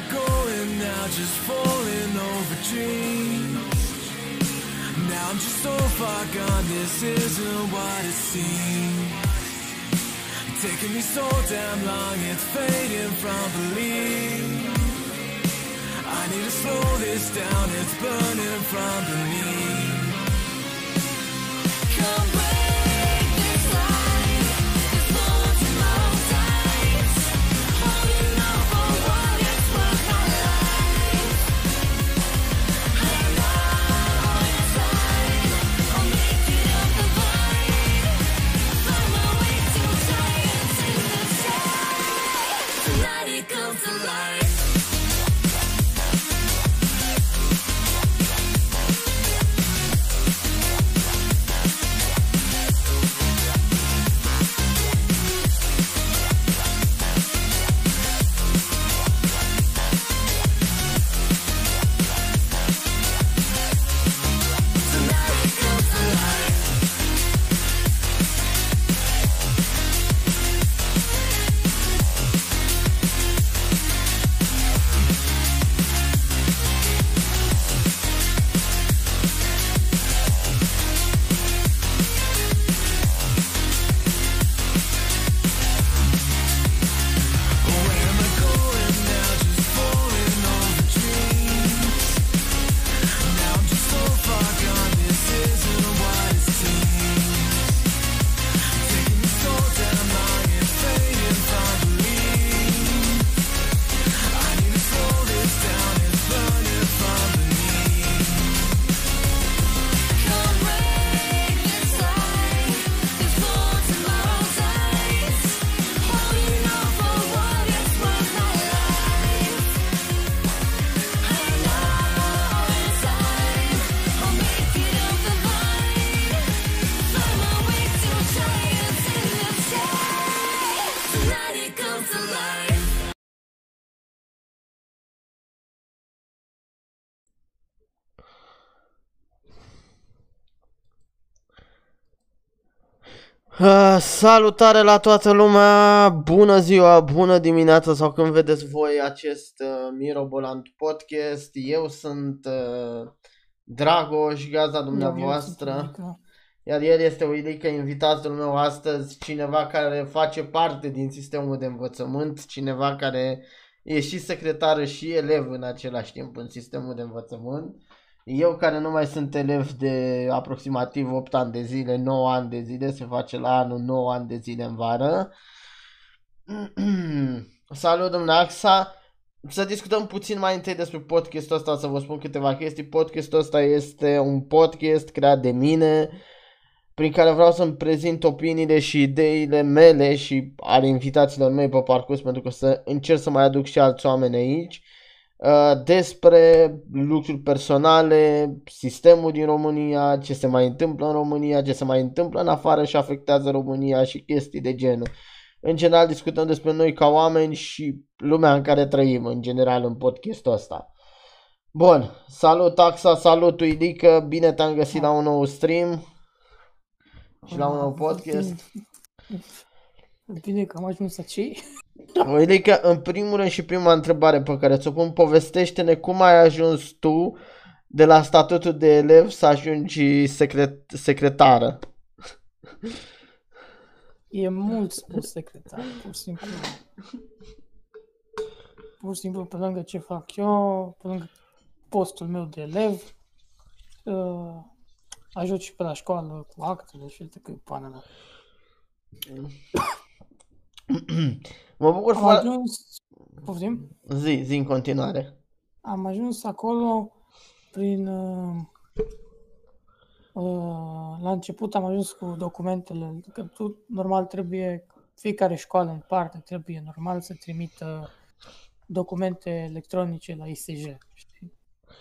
I going now? Just falling over dreams. Now I'm just so far gone, this isn't what it seems. Taking me so damn long, it's fading from belief. I need to slow this down, it's burning from beneath. Come Uh, salutare la toată lumea, bună ziua, bună dimineața sau când vedeți voi acest uh, Mirobolant podcast. Eu sunt uh, Dragoș, gazda dumneavoastră, iar el este Uilica, invitatul meu astăzi, cineva care face parte din sistemul de învățământ, cineva care e și secretară și elev în același timp în sistemul de învățământ. Eu care nu mai sunt elev de aproximativ 8 ani de zile, 9 ani de zile, se face la anul 9 ani de zile în vară. Salut dumneavoastră! Să discutăm puțin mai întâi despre podcastul ăsta, să vă spun câteva chestii. Podcastul ăsta este un podcast creat de mine, prin care vreau să-mi prezint opiniile și ideile mele și ale invitaților mei pe parcurs, pentru că să încerc să mai aduc și alți oameni aici uh, despre lucruri personale, sistemul din România, ce se mai întâmplă în România, ce se mai întâmplă în afară și afectează România și chestii de genul. În general discutăm despre noi ca oameni și lumea în care trăim, în general, în podcastul ăsta. Bun, salut Axa, salut Uilică, bine te-am găsit la un nou stream și la un nou podcast. Bine că am ajuns aici. Uilică, în primul rând și prima întrebare pe care ți-o pun, povestește-ne cum ai ajuns tu de la statutul de elev să ajungi secret- secretară. E mult spus secretar, pur și simplu. Pur și simplu, pe lângă ce fac eu, pe lângă postul meu de elev, uh, ajut și pe la școală cu actele și uite că e pana mea. Mă bucur Am foarte... ajuns, poftim? Zi, zi în continuare. Am ajuns acolo prin... Uh, uh, la început am ajuns cu documentele, că tu normal trebuie, fiecare școală în parte trebuie normal să trimită documente electronice la ISJ. Știi?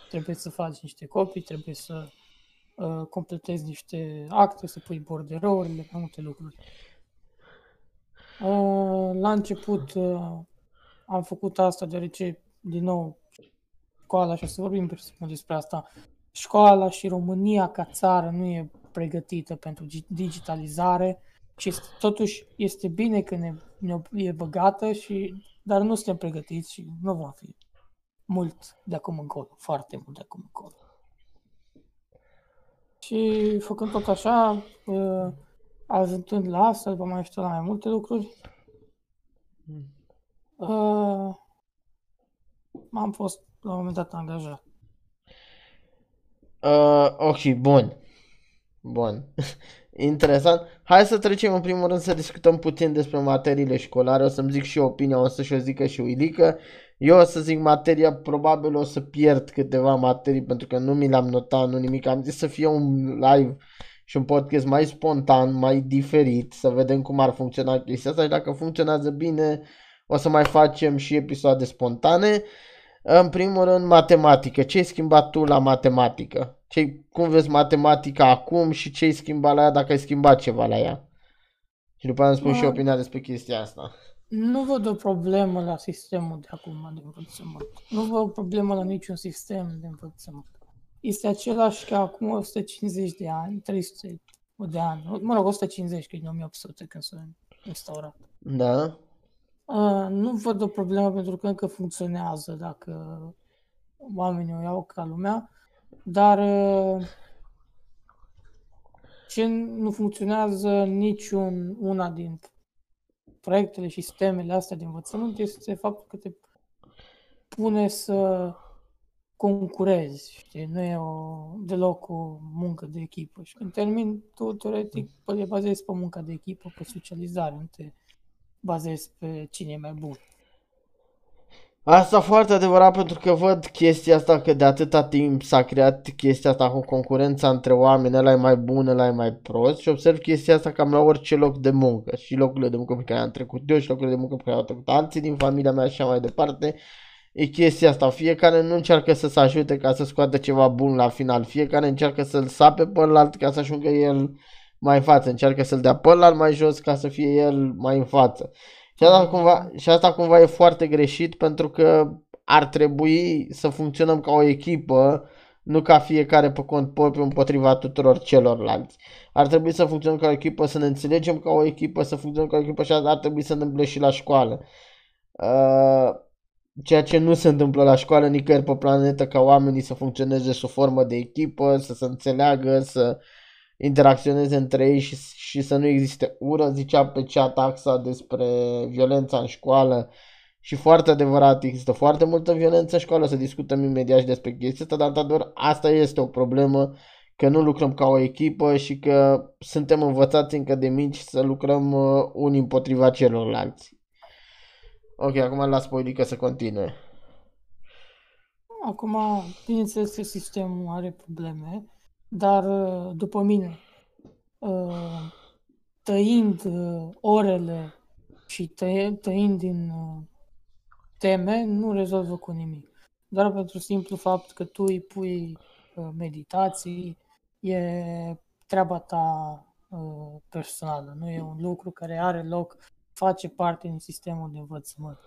Trebuie să faci niște copii, trebuie să uh, completezi niște acte, să pui borderourile, mai multe lucruri. Uh, la început uh, am făcut asta deoarece, din nou, școala, și o să vorbim despre asta, școala și România ca țară nu e pregătită pentru gi- digitalizare Și este, totuși este bine că ne, ne e băgată, și, dar nu suntem pregătiți și nu vom fi mult de acum încolo, foarte mult de acum încolo. Și făcând tot așa, uh, ajungând la asta, după mai știu la mai multe lucruri, uh, am fost la un moment dat angajat. Uh, ok, bun. Bun. Interesant. Hai să trecem în primul rând să discutăm puțin despre materiile școlare. O să-mi zic și opinia, o să și o zică și Uilică. Eu o să zic materia, probabil o să pierd câteva materii pentru că nu mi le-am notat, nu nimic. Am zis să fie un live și un podcast mai spontan, mai diferit, să vedem cum ar funcționa chestia asta și dacă funcționează bine, o să mai facem și episoade spontane. În primul rând, matematică. Ce ai schimbat tu la matematică? Ce, cum vezi matematica acum și ce ai schimbat la ea dacă ai schimbat ceva la ea? Și după aceea îmi spun și Ah. opinia despre chestia asta. Nu văd o problemă la sistemul de acum de învățământ. Nu văd o problemă la niciun sistem de învățământ. Este același ca acum 150 de ani, 300 de ani, mă rog, 150, că e din 1800 când s-a instaurat. Da? Uh, nu văd o problemă pentru că încă funcționează dacă oamenii o iau ca lumea, dar uh, ce nu funcționează niciun una din proiectele și sistemele astea de învățământ este faptul că te pune să concurezi, știi? Nu e o, deloc o muncă de echipă. Și când termin, tu teoretic te bazezi pe munca de echipă, pe socializare, nu te bazezi pe cine e mai bun. Asta foarte adevărat pentru că văd chestia asta că de atâta timp s-a creat chestia asta cu concurența între oameni, ăla e mai bun, ăla e mai prost și observ chestia asta cam la orice loc de muncă și locurile de muncă pe care am trecut eu și locurile de muncă pe care au trecut alții din familia mea și așa mai departe. E chestia asta, fiecare nu încearcă să se ajute ca să scoată ceva bun la final, fiecare încearcă să-l sape pe ălalt ca să ajungă el mai în față, încearcă să-l dea pe ălalt mai jos ca să fie el mai în față. Și asta, cumva, și asta cumva e foarte greșit pentru că ar trebui să funcționăm ca o echipă, nu ca fiecare pe cont propriu împotriva tuturor celorlalți. Ar trebui să funcționăm ca o echipă, să ne înțelegem ca o echipă, să funcționăm ca o echipă și asta ar trebui să întâmple și la școală. Uh, ceea ce nu se întâmplă la școală nicăieri pe planetă ca oamenii să funcționeze sub formă de echipă, să se înțeleagă, să interacționeze între ei și, și să nu existe ură. Zicea pe chat taxa despre violența în școală și foarte adevărat, există foarte multă violență în școală, să discutăm imediat și despre chestia asta, dar într-adevăr asta este o problemă că nu lucrăm ca o echipă și că suntem învățați încă de mici să lucrăm uh, unii împotriva celorlalți. Ok, acum las pe Ilica să continue. Acum, bineînțeles că sistemul are probleme, dar uh, după mine, uh, tăind uh, orele și tăie, tăind din uh, teme, nu rezolvă cu nimic. Doar pentru simplu fapt că tu îi pui uh, meditații, e treaba ta uh, personală, nu e un lucru care are loc, face parte din sistemul de învățământ.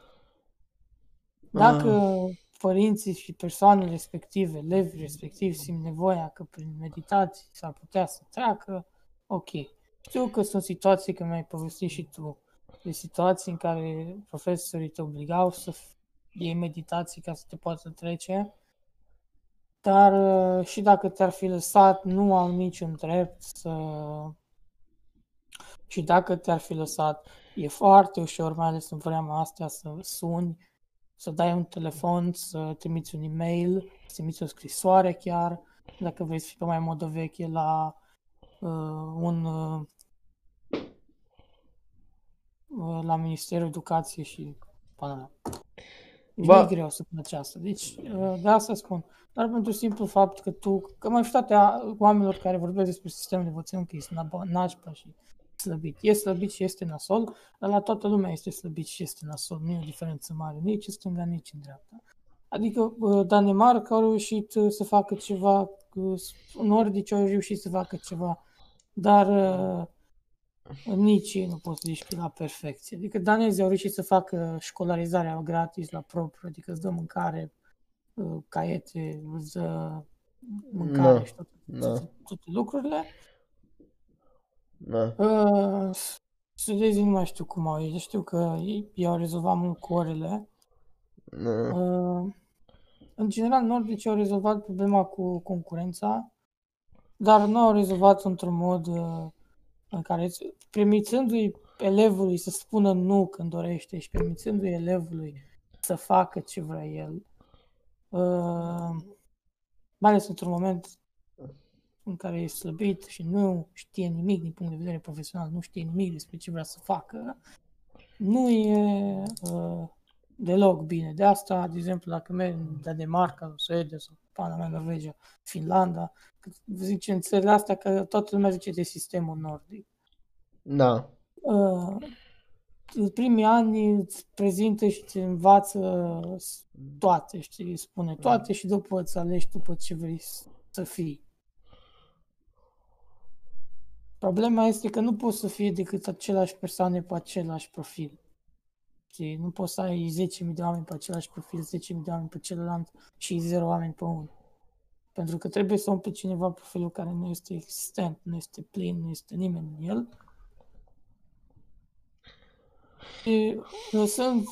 Dacă părinții și persoanele respective, elevii respectiv, simt nevoia că prin meditații s-ar putea să treacă, ok. Știu că sunt situații, că mi-ai povestit și tu, de situații în care profesorii te obligau să f- iei meditații ca să te poată trece, dar uh, și dacă te-ar fi lăsat, nu au niciun drept să... Și dacă te-ar fi lăsat, e foarte ușor, mai ales în vremea asta, să suni, să dai un telefon, să trimiți un e-mail, să trimiți o scrisoare chiar, dacă vrei să fii pe mai modă veche la uh, un uh, uh, la Ministerul Educației și până la deci Ba- nu e greu să faci asta. Deci, uh, de asta spun. Dar pentru simplu fapt că tu, că majoritatea oamenilor care vorbesc despre sistemul de învățământ că este naba- nașpa și slăbit. E slăbit și este nasol, dar la toată lumea este slăbit și este nasol. Nu e o diferență mare, nici în stânga, nici în dreapta. Adică uh, Danemarca a reușit uh, să facă ceva, uh, nordici au reușit să facă ceva, dar uh, nici ei nu pot să zici că e la perfecție. Adică danezii au reușit să facă școlarizarea gratis la propriu, adică îți dă mâncare, uh, caiete, îți dă mâncare Da, și toate, da. toate lucrurile. Da. Uh, Suedezii nu mai știu cum au ei, știu că ei, ei au rezolvat mult cu orele. Da. Uh, în general, nordicii au rezolvat problema cu concurența, dar nu au rezolvat într-un mod uh, în care, permițându-i elevului să spună nu când dorește și permițându-i elevului să facă ce vrea el, uh, mai ales într-un moment în care e slăbit și nu știe nimic din punct de vedere profesional, nu știe nimic despre ce vrea să facă, nu e uh, deloc bine. De asta, de exemplu, dacă merg în Danemarca, sau Suedia, sau pana mea, Norvegia, Finlanda, că zice în țările astea că toată lumea zice de sistemul nordic. Da. Uh, în primii ani îți prezintă și îți învață s- toate, știi, spune toate și după îți alegi după ce vrei s- să fii. Problema este că nu poți să fie decât aceleași persoane pe același profil. Știi, nu poți să ai 10.000 de oameni pe același profil, 10.000 de oameni pe celălalt și 0 oameni pe unul. Pentru că trebuie să umple cineva profilul care nu este existent, nu este plin, nu este nimeni în el. Și lăsând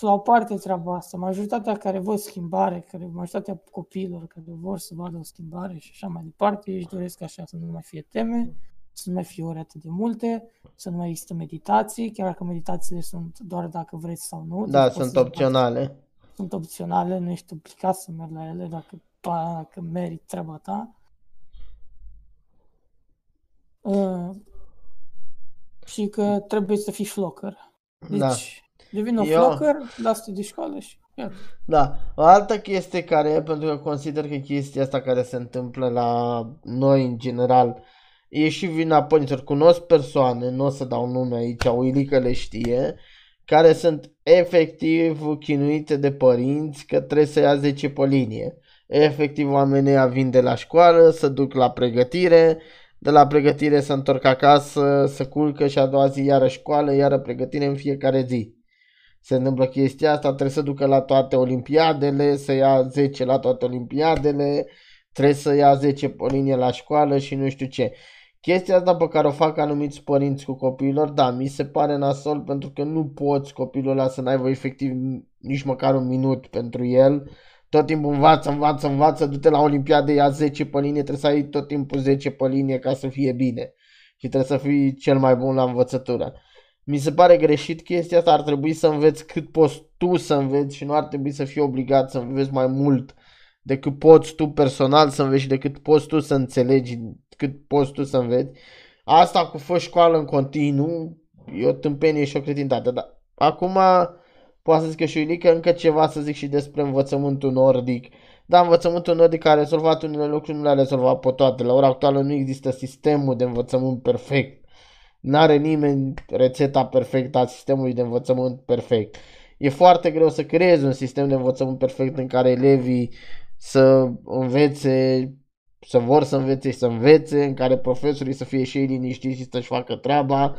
la o parte treaba asta, majoritatea care vor schimbare, care, majoritatea copiilor care vor să vadă o schimbare și așa mai departe, își doresc așa să nu mai fie teme, să nu mai fie ore atât de multe, să nu mai există meditații, chiar dacă meditațiile sunt doar dacă vreți sau nu. Da, deci poți sunt să- opționale. sunt opționale, nu ești obligat să mergi la ele dacă, dacă meriți treaba ta. Uh, și că trebuie să fii flocăr. Deci, Da. devin o Eu- flocăr, lasă de școală și iată. Da, o altă chestie care, pentru că consider că chestia asta care se întâmplă la noi în general, e și vina părinților. Cunosc persoane, nu o să dau nume aici, Uilică le știe, care sunt efectiv chinuite de părinți că trebuie să ia 10 pe linie. Efectiv oamenii ăia vin de la școală, se duc la pregătire, de la pregătire se întorc acasă, se culcă și a doua zi iară școală, iară pregătire în fiecare zi se întâmplă chestia asta, trebuie să ducă la toate olimpiadele, să ia 10 la toate olimpiadele, trebuie să ia 10 pe linie la școală și nu știu ce. Chestia asta pe care o fac anumiți părinți cu copiilor, da, mi se pare nasol pentru că nu poți copilul ăla să n-aibă efectiv nici măcar un minut pentru el. Tot timpul învață, învață, învață, du-te la olimpiade, ia 10 pe linie, trebuie să ai tot timpul 10 pe linie ca să fie bine. Și trebuie să fii cel mai bun la învățătură. Mi se pare greșit chestia asta, ar trebui să înveți cât poți tu să înveți și nu ar trebui să fii obligat să înveți mai mult decât poți tu personal să înveți și decât poți tu să înțelegi, cât poți tu să înveți. Asta cu fă școală în continuu e o tâmpenie și o cretinitate, dar acum poate să zic că și Ilica încă ceva să zic și despre învățământul nordic. Da, învățământul nordic a rezolvat unele lucruri, nu le-a rezolvat pe toate. La ora actuală nu există sistemul de învățământ perfect. N-are nimeni rețeta perfectă a sistemului de învățământ perfect. E foarte greu să creezi un sistem de învățământ perfect în care elevii să învețe, să vor să învețe și să învețe, în care profesorii să fie și ei liniștiți și să-și facă treaba,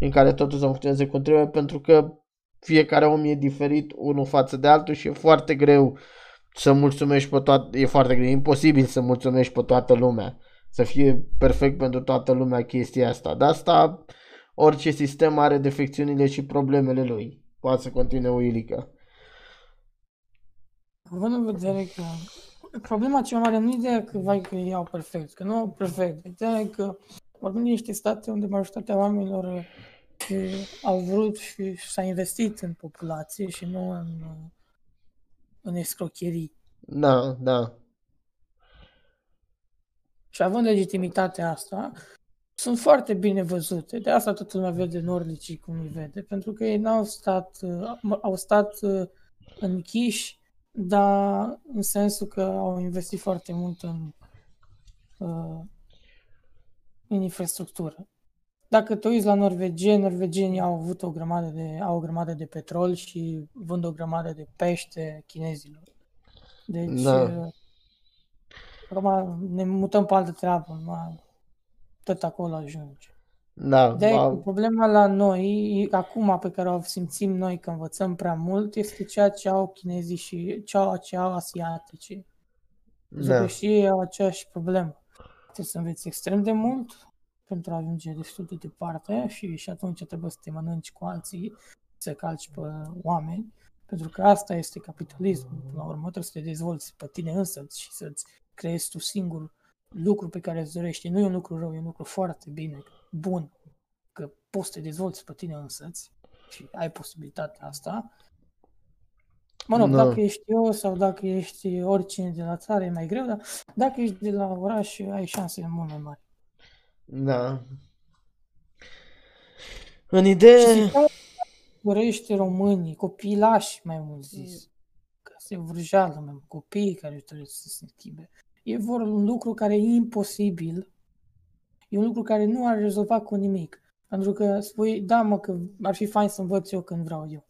în care totul să funcționeze cum trebuie, pentru că fiecare om e diferit unul față de altul și e foarte greu să mulțumești pe toată, e foarte greu, e imposibil să mulțumești pe toată lumea să fie perfect pentru toată lumea chestia asta. De asta orice sistem are defecțiunile și problemele lui. Poate să continue Uilica. Având în vedere că problema cea mare nu e ideea că vai că iau perfect, că nu au perfect. Ideea e că vorbim de niște state unde majoritatea oamenilor eh, au vrut și s-a investit în populație și nu în, eh, în escrocherii. Da, da. Și având legitimitatea asta, sunt foarte bine văzute. De asta toată lumea vede nordicii cum îi vede, pentru că ei n-au stat, uh, au stat uh, închiși, dar în sensul că au investit foarte mult în, uh, în infrastructură. Dacă te uiți la norvegieni, norvegienii au avut o grămadă de, au o grămadă de petrol și vând o grămadă de pește chinezilor. Deci, Da. uh, acum ne mutăm pe altă treabă, numai tot acolo ajunge. Da, de ba- problema la noi, acum pe care o simțim noi că învățăm prea mult, este ceea ce au chinezii și ceea ce au asiaticii. Pentru da. că și ei au aceeași problemă. Trebuie să înveți extrem de mult pentru a ajunge destul de departe și, și atunci trebuie să te mănânci cu alții, să calci pe oameni, pentru că asta este capitalismul. Până la urmă trebuie să te dezvolți pe tine însăți și să-ți creezi tu singur lucru pe care îți dorești. Nu e un lucru rău, e un lucru foarte bine, bun, că poți să te dezvolți pe tine însăți și ai posibilitatea asta. Mă rog, Da. dacă ești eu sau dacă ești oricine de la țară e mai greu, dar dacă ești de la oraș ai șanse mult mai mari. Da. În idee... Și ziceam, dorește românii, copilași mai mult zis, că se vrăjeală mai mult, copiii care doresc să se schimbe. E vor un lucru care e imposibil, e un lucru care nu ar rezolva cu nimic. Pentru că spui, da mă, că ar fi fain să învăț eu când vreau eu.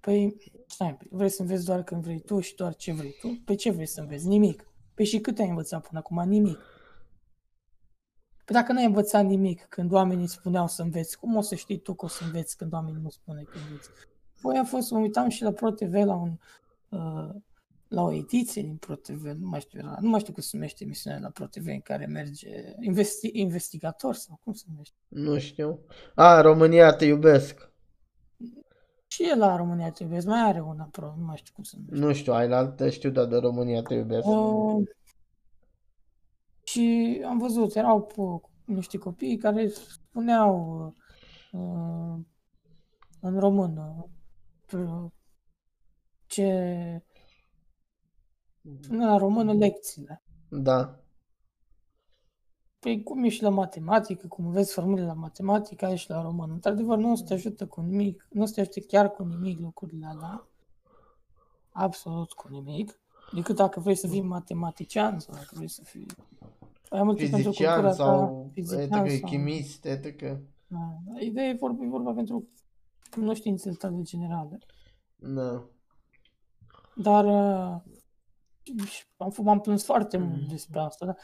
Păi, stai, păi, vrei să înveți doar când vrei tu și doar ce vrei tu? Păi ce vrei să înveți? Nimic. Păi și cât ai învățat până acum? Nimic. Păi dacă n-ai învățat nimic când oamenii îți spuneau să înveți, cum o să știi tu că o să înveți când oamenii nu spune că înveți? Păi a fost, mă uitam și la ProTV la un uh, la o ediție din ProTV, nu mai știu, era, nu mai știu cum se numește emisiunea la ProTV în care merge investi, investigator sau cum se numește. Nu știu. A, România te iubesc. Și el la România TV, mai are una pro, nu mai știu cum se numește. Nu știu, ai la altă, știu, dar de România te iubesc. Uh, și am văzut, erau po- niște copii care spuneau uh, în română uh, ce spunea la română lecțiile. Da. Păi cum ești la matematică, cum vezi formule la matematică, ești la română. Într-adevăr, nu o să te ajută cu nimic, nu o să te ajute chiar cu nimic lucrurile alea. Absolut cu nimic. Decât dacă vrei să fii matematician sau dacă vrei să fii mai mult e pentru Fizician cultura sau ta, fizician etc. sau... chimist, etc. Da. Ideea e vorba, e vorba pentru cunoștințele tale generale. Da. Dar uh, și am, f- m-am plâns foarte mult despre asta. Dar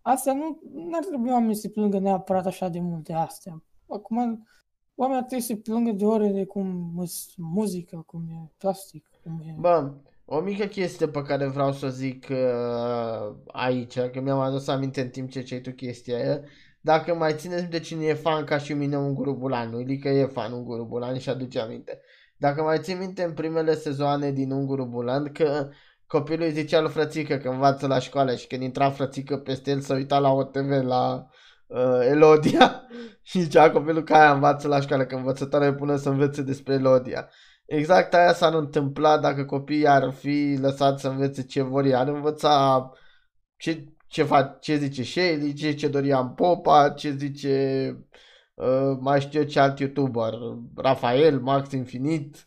astea nu ar trebui oamenii să se plângă neapărat așa de mult de astea. Acum, oamenii ar trebui să se plângă de ore de cum e muzică, cum e plastic, cum e... Bă, o mică chestie pe care vreau să o zic uh, aici, că mi-am adus aminte în timp ce cei tu chestia aia. Dacă mai țineți minte cine e fan ca și mine un guru Bulan, Ilica e fan un guru Bulan și aduce aminte. Dacă mai țin minte în primele sezoane din Unguru Bulan că copilul îi zicea lui frățică că învață la școală și când intra frățică peste el să uita la OTV la uh, Elodia și zicea copilul că aia învață la școală, că învățătoarea îi pune să învețe despre Elodia. Exact aia s-ar întâmpla dacă copiii ar fi lăsați să învețe ce vor ei. Ar învăța ce, ce, fa, ce zice Shelly, ce zice Dorian Popa, ce zice uh, mai știu eu ce alt youtuber, Rafael, Max Infinit.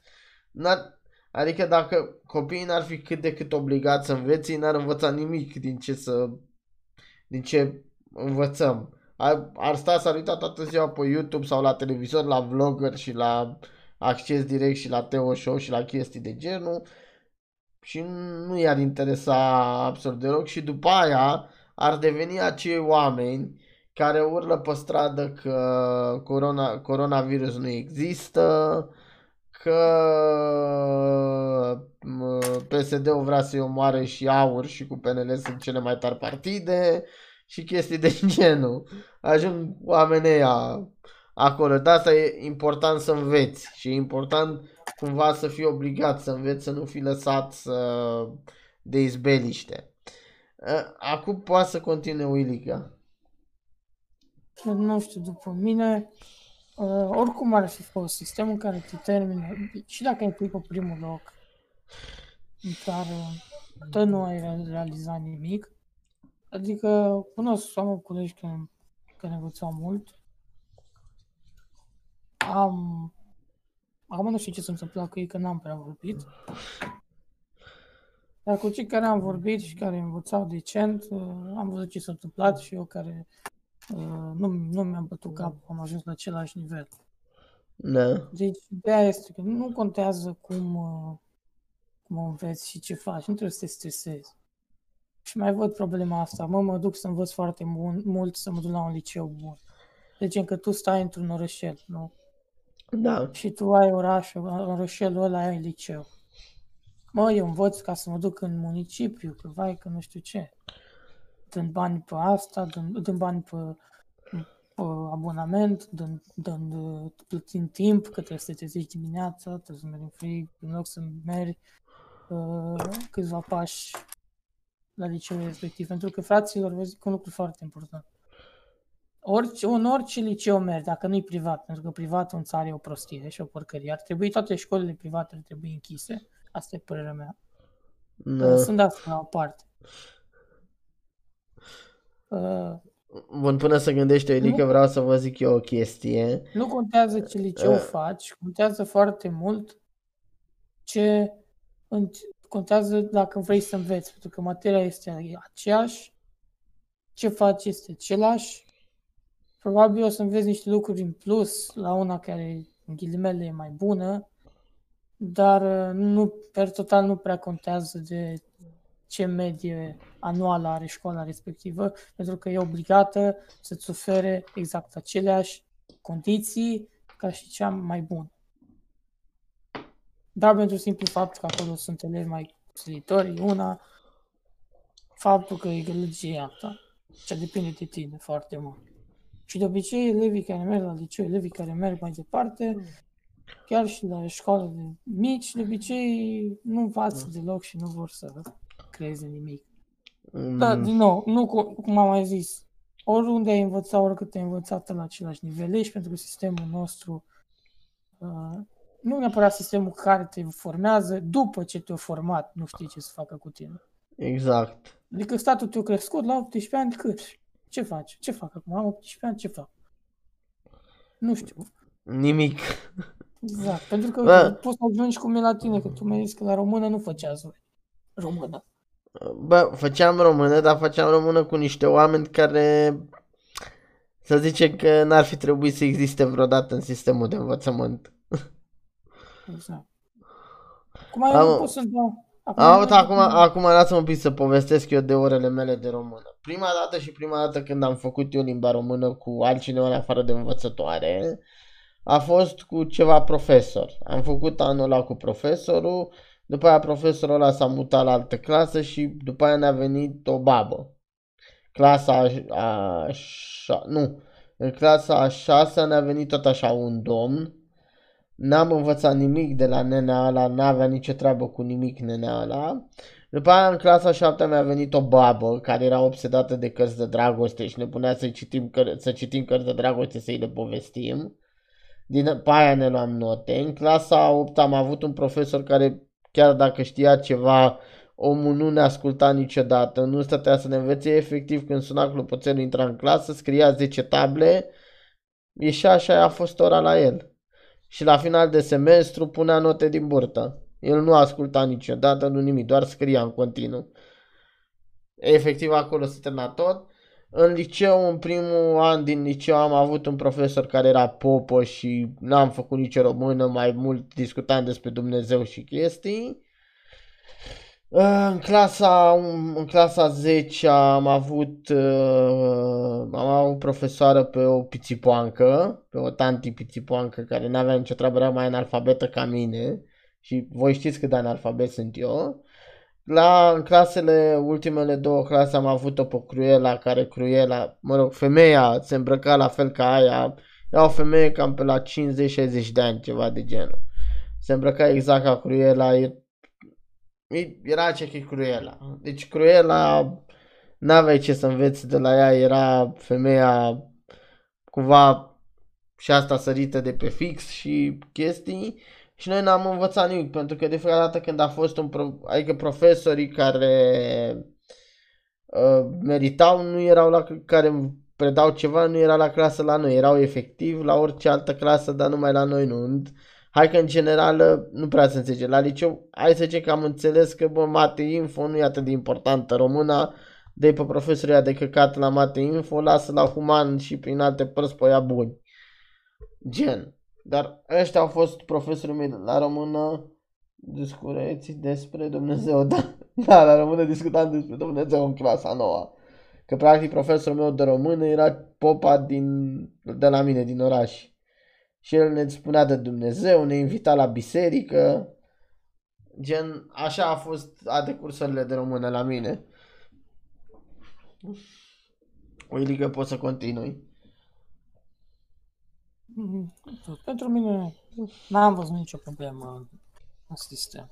N-ar, adică dacă copiii n-ar fi cât de cât obligați să învețe, ei n-ar învăța nimic din ce să din ce învățăm. Ar, ar sta să ar uita toată ziua pe YouTube sau la televizor, la vlogger și la acces direct și la Teo Show și la chestii de genul și nu i-ar interesa absolut deloc și după aia ar deveni acei oameni care urlă pe stradă că corona, coronavirus nu există, că m, PSD-ul vrea să-i omoare și aur și cu PNL sunt cele mai tari partide și chestii de genul. Ajung oamenii ăia acolo. De asta e important să înveți și e important cumva să fii obligat să înveți, să nu fii lăsat să de izbeliște. Ă, Acum poate să continue Willica. Nu știu, după mine, uh, oricum ar fi fost sistemul care te termină, și dacă ai fi pe primul loc, dar uh, tot nu ai re- realizat nimic. Adică cunosc, am colegi care, care învățau mult. Am... Acum nu știu ce s-a întâmplat cu ei, că n-am prea vorbit. Dar cu cei care am vorbit și care învățau decent, uh, am văzut ce s-a întâmplat și eu care uh, nu, nu mi-am bătut capul, am ajuns la același nivel. Da. Deci, ideea este că nu contează cum, uh, cum înveți și ce faci, nu trebuie să te stresezi. Și mai văd problema asta, mă, mă duc să învăț foarte bun, mult, să mă duc la un liceu bun. Deci că tu stai într-un orășel, nu? Da. Și tu ai orașul, orășelul ăla ai liceu. Mă, eu învăț ca să mă duc în municipiu, că vai, că nu știu ce. Dând bani pe asta, dând, dând bani pe uh, abonament, dând, dând uh, plătind timp, că trebuie să te trezești dimineața, trebuie să mergi în frig, în loc să mergi uh, câțiva pași la liceul respectiv. Pentru că, fraților, vă zic un lucru foarte important. Orice, în orice liceu mergi, dacă nu-i privat, pentru că privatul în țară e o prostie și o porcărie, ar trebui toate școlile private ar trebui închise. Asta e părerea mea. Da. Sunt asta la o parte. Uh, Bun, până să gândești, Elică, vreau să vă zic eu o chestie. nu contează ce liceu Uh. faci, contează foarte mult ce în- contează dacă vrei să înveți, pentru că materia este aceeași, ce faci este același, probabil o să înveți niște lucruri în plus la una care, în ghilimele, e mai bună, dar uh, nu, per total nu prea contează de ce medie anuală are școala respectivă, pentru că e obligată să-ți ofere exact aceleași condiții ca și cea mai bună. Dar pentru simplu fapt că acolo sunt elevi mai silitori, e una, faptul că e gălăgie alta. Ce depinde de tine foarte mult. Și de obicei, elevii care merg la liceu, elevii care merg mai departe, chiar și la școală de mici, de obicei nu învață deloc și nu vor să creeze nimic. Da, Mm, din nou, nu cu- cum am mai zis, oriunde ai învățat, oricât ai învățat la același nivel, ești pentru că sistemul nostru, uh, nu neapărat sistemul care te formează, după ce te-a format, nu știi ce să facă cu tine. Exact. Adică statul te-a crescut la 18 ani, cât? Ce faci? Ce fac acum? Am 18 ani, ce fac? Nu știu. Nimic. Exact. Pentru că Bă. poți să ajungi cum e la tine, că tu mi-ai zis că la română nu făcea voi. Română. Bă, făceam română, dar făceam română cu niște oameni care să zicem că n-ar fi trebuit să existe vreodată în sistemul de învățământ. Exact. Cum ai Am- nu pot să-l dau. Am avut acum, acum lasă-mă un pic să povestesc eu de orele mele de română. Prima dată și prima dată când am făcut eu limba română cu altcineva în afară de învățătoare, a fost cu ceva profesor. Am făcut anul ăla cu profesorul, după aia profesorul ăla s-a mutat la altă clasă și după aia ne-a venit o babă. Clasa a, șa șa, nu, în clasa a șasea ne-a venit tot așa un domn, N-am învățat nimic de la nenea ăla, n-avea nicio treabă cu nimic nenea ăla. După aia în clasa 7 mi-a venit o babă care era obsedată de cărți de dragoste și ne punea să citim, căr- să citim cărți de dragoste să-i le povestim. Din pe aia ne luam note. În clasa 8 am avut un profesor care chiar dacă știa ceva, omul nu ne asculta niciodată, nu stătea să ne învețe, efectiv când suna clopoțelul intra în clasă, scria 10 table, ieșea și aia a fost ora la el și la final de semestru punea note din burtă. El nu asculta niciodată, nu nimic, doar scria în continuu. Efectiv acolo se termina tot. În liceu, în primul an din liceu am avut un profesor care era popă și n-am făcut nicio română, mai mult discutam despre Dumnezeu și chestii. În clasa, în clasa 10 am avut, uh, am avut profesoară pe o pițipoancă, pe o tanti pițipoancă care n-avea nicio treabă, era mai analfabetă ca mine și voi știți cât de analfabet sunt eu. La în clasele, ultimele două clase am avut-o pe Cruela, care Cruela, mă rog, femeia se îmbrăca la fel ca aia, era o femeie cam pe la 50-60 de ani, ceva de genul. Se îmbrăca exact ca Cruela, e- e- era ce că e Cruela. Deci Cruela, n-aveai ce să înveți de la ea, era femeia cumva și asta sărită de pe fix și chestii și noi n-am învățat nimic pentru că de fiecare dată când a fost un pro- adică profesorii care uh, meritau nu erau la care îmi predau ceva, nu era la clasă la noi, erau efectiv la orice altă clasă, dar numai la noi nu. Hai că în general uh, nu prea se înțelege. La liceu, hai să zicem că am înțeles că bă, mate info nu e atât de importantă. Româna, de pe profesorii ăia de căcat la mate info, lasă la human și prin alte părți pe ea buni. Gen. Dar ăștia au fost profesorii mei la română discureți despre Dumnezeu, da, da, la română discutam despre Dumnezeu în clasa nouă. Că practic profesorul meu de română era popa din, de la mine, din oraș. Și el ne spunea de Dumnezeu, ne invita la biserică. Gen, așa a fost a decursurile de română la mine. Uite că poți să continui. Mm, tot. Pentru mine n-am văzut nicio problemă în, în sistem.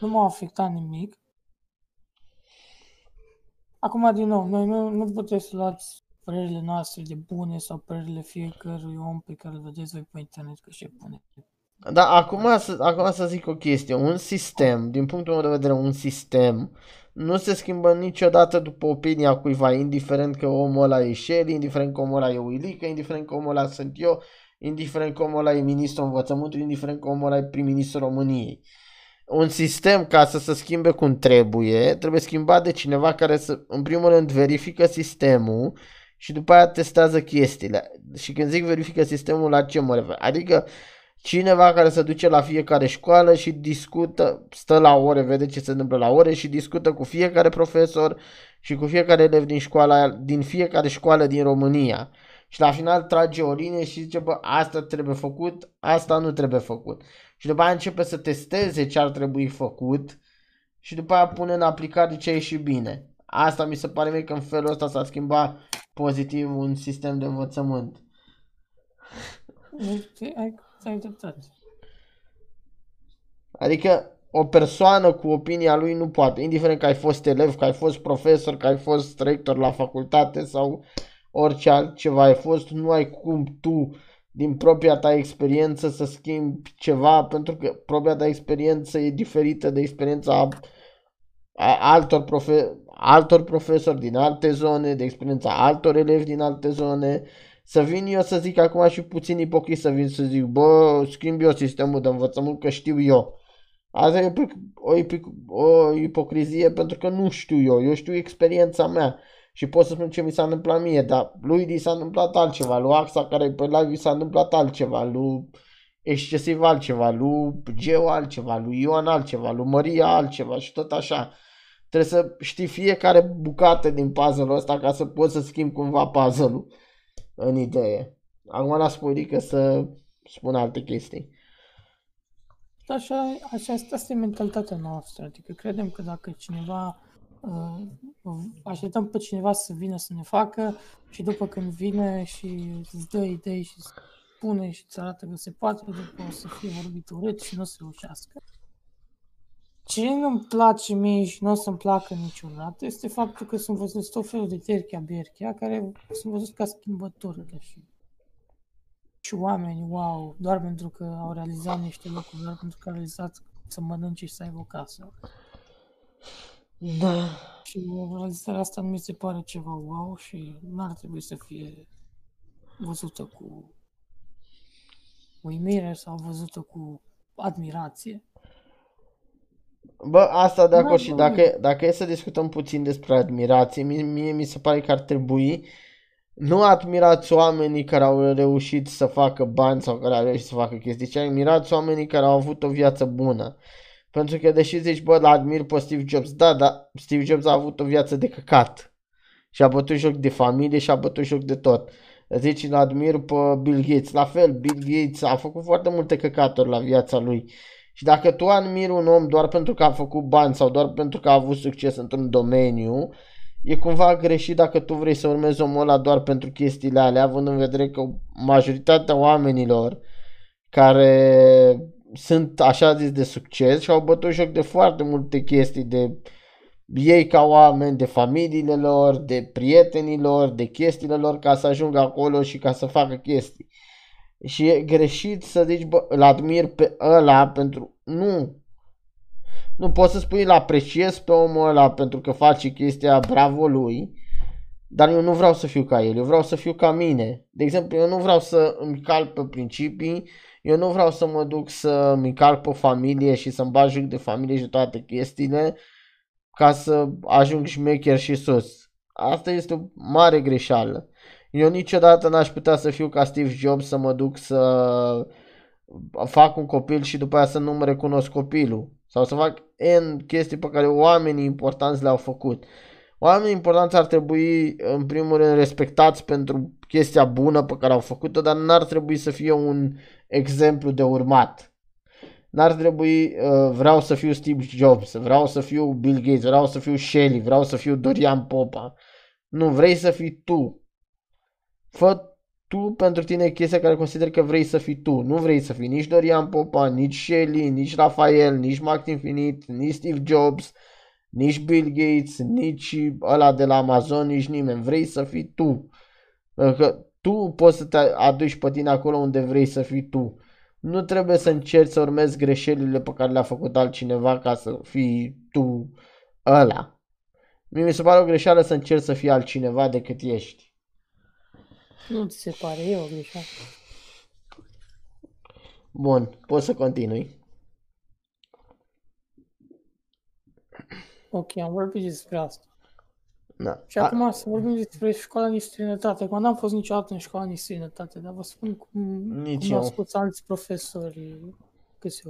Nu m-a afectat nimic. Acum, din nou, noi nu, nu puteți să luați părerile noastre de bune sau părerile fiecărui om pe care îl vedeți voi pe internet că și pune. Da, acum să, acum să zic o chestie. Un sistem, din punctul meu de vedere, un sistem nu se schimbă niciodată după opinia cuiva, indiferent că omul ăla e Shelly, indiferent că omul ăla e Uilică, indiferent că omul ăla sunt eu, indiferent că omul ăla e ministrul învățământului, indiferent că omul ăla e prim-ministrul României. Un sistem, ca să se schimbe cum trebuie, trebuie schimbat de cineva care să, în primul rând, verifică sistemul și după aia testează chestiile. Și când zic verifică sistemul, la ce mă refer? Adică cineva care se duce la fiecare școală și discută, stă la ore, vede ce se întâmplă la ore și discută cu fiecare profesor și cu fiecare elev din școala aia, din fiecare școală din România. Și la final trage o linie și zice, bă, asta trebuie făcut, asta nu trebuie făcut. Și după aia începe să testeze ce ar trebui făcut și după aia pune în aplicare ce a ieșit bine. Asta mi se pare mie că în felul ăsta s-a schimbat pozitiv un sistem de învățământ. Ai, ai, ai dreptate. Adică o persoană cu opinia lui nu poate, indiferent că ai fost elev, că ai fost profesor, că ai fost rector la facultate sau orice altceva ai fost, nu ai cum tu din propria ta experiență să schimbi ceva pentru că propria ta experiență e diferită de experiența a, a altor, profe, altor profesori din alte zone, de experiența altor elevi din alte zone. Să vin eu să zic acum și puțin ipocrit să vin să zic, bă, schimb eu sistemul de învățământ că știu eu. Asta e o, ipic- o ipocrizie pentru că nu știu eu, eu știu experiența mea și pot să spun ce mi s-a întâmplat mie, dar lui i s-a întâmplat altceva, lui Axa care e pe live i s-a întâmplat altceva, lui excesiv altceva, lui Geo altceva, lui Ioan altceva, lui Maria altceva și tot așa. Trebuie să știi fiecare bucată din puzzle-ul ăsta ca să poți să schimbi cumva puzzle-ul în idee. Acum las Purică să spun alte chestii. Așa, așa asta este mentalitatea noastră. Adică credem că dacă cineva uh, așteptăm pe cineva să vină să ne facă și după când vine și îți dă idei și spune și îți arată că se poate, după o să fie vorbit urât și nu o să reușească. Ce nu-mi place mie și nu o să-mi placă niciodată este faptul că sunt văzut tot felul de terchea berchea care sunt văzut ca schimbătorile și și oameni, wow, doar pentru că au realizat niște lucruri, doar pentru că au realizat să mănânce și să aibă o casă. Da. Și realizarea asta nu mi se pare ceva wow și n-ar trebui să fie văzută cu uimire sau văzută cu admirație. Bă, asta de acord Da, și bă. dacă, dacă e să discutăm puțin despre admirație, mie, mie mi se pare că ar trebui nu admirați oamenii care au reușit să facă bani sau care au reușit să facă chestii, ci admirați oamenii care au avut o viață bună. Pentru că deși zici, bă, la admir pe Steve Jobs, da, dar Steve Jobs a avut o viață de căcat. Și a bătut joc de familie și a bătut joc de tot. Zici, îl admir pe Bill Gates. La fel, Bill Gates a făcut foarte multe căcaturi la viața lui. Și dacă tu admiri un om doar pentru că a făcut bani sau doar pentru că a avut succes într-un domeniu, e cumva greșit dacă tu vrei să urmezi omul ăla doar pentru chestiile alea, având în vedere că majoritatea oamenilor care sunt așa zis de succes și au bătut joc de foarte multe chestii de ei ca oameni, de familiile lor, de prietenii lor, de chestiile lor ca să ajungă acolo și ca să facă chestii. Și e greșit să zici, bă, îl admir pe ăla pentru... Nu. Nu poți să spui, îl apreciez pe omul ăla pentru că face chestia, bravo lui, dar eu nu vreau să fiu ca el, eu vreau să fiu ca mine. De exemplu, eu nu vreau să îmi calc pe principii, eu nu vreau să mă duc să îmi calc pe familie și să-mi bag joc de familie și toate chestiile ca să ajung șmecher și sus. Asta este o mare greșeală. Eu niciodată n-aș putea să fiu ca Steve Jobs să mă duc să fac un copil și după aia să nu-mi recunosc copilul. Sau să fac N chestii pe care oamenii importanți le-au făcut. Oamenii importanți ar trebui, în primul rând, respectați pentru chestia bună pe care au făcut-o, dar n-ar trebui să fie un exemplu de urmat. N-ar trebui, uh, vreau să fiu Steve Jobs, vreau să fiu Bill Gates, vreau să fiu Shelly, vreau să fiu Dorian Popa. Nu, vrei să fii tu. Fă tu, pentru tine, e chestia care consider că vrei să fii tu. Nu vrei să fii nici Dorian Popa, nici Shelly, nici Rafael, nici Max Infinite, nici Steve Jobs, nici Bill Gates, nici ăla de la Amazon, nici nimeni. Vrei să fii tu. Pentru că tu poți să te aduci pe tine acolo unde vrei să fii tu. Nu trebuie să încerci să urmezi greșelile pe care le-a făcut altcineva ca să fii tu ăla. Mie mi se pare o greșeală să încerci să fii altcineva decât ești. Nu ți se pare, e o greșeală. Bun, poți să continui. Ok, am vorbit despre asta. Da. Și acum să vorbim despre școala din străinătate. Că n-am fost niciodată în școala din străinătate, dar vă spun cum, Nici cum eu. au spus alți profesori că se,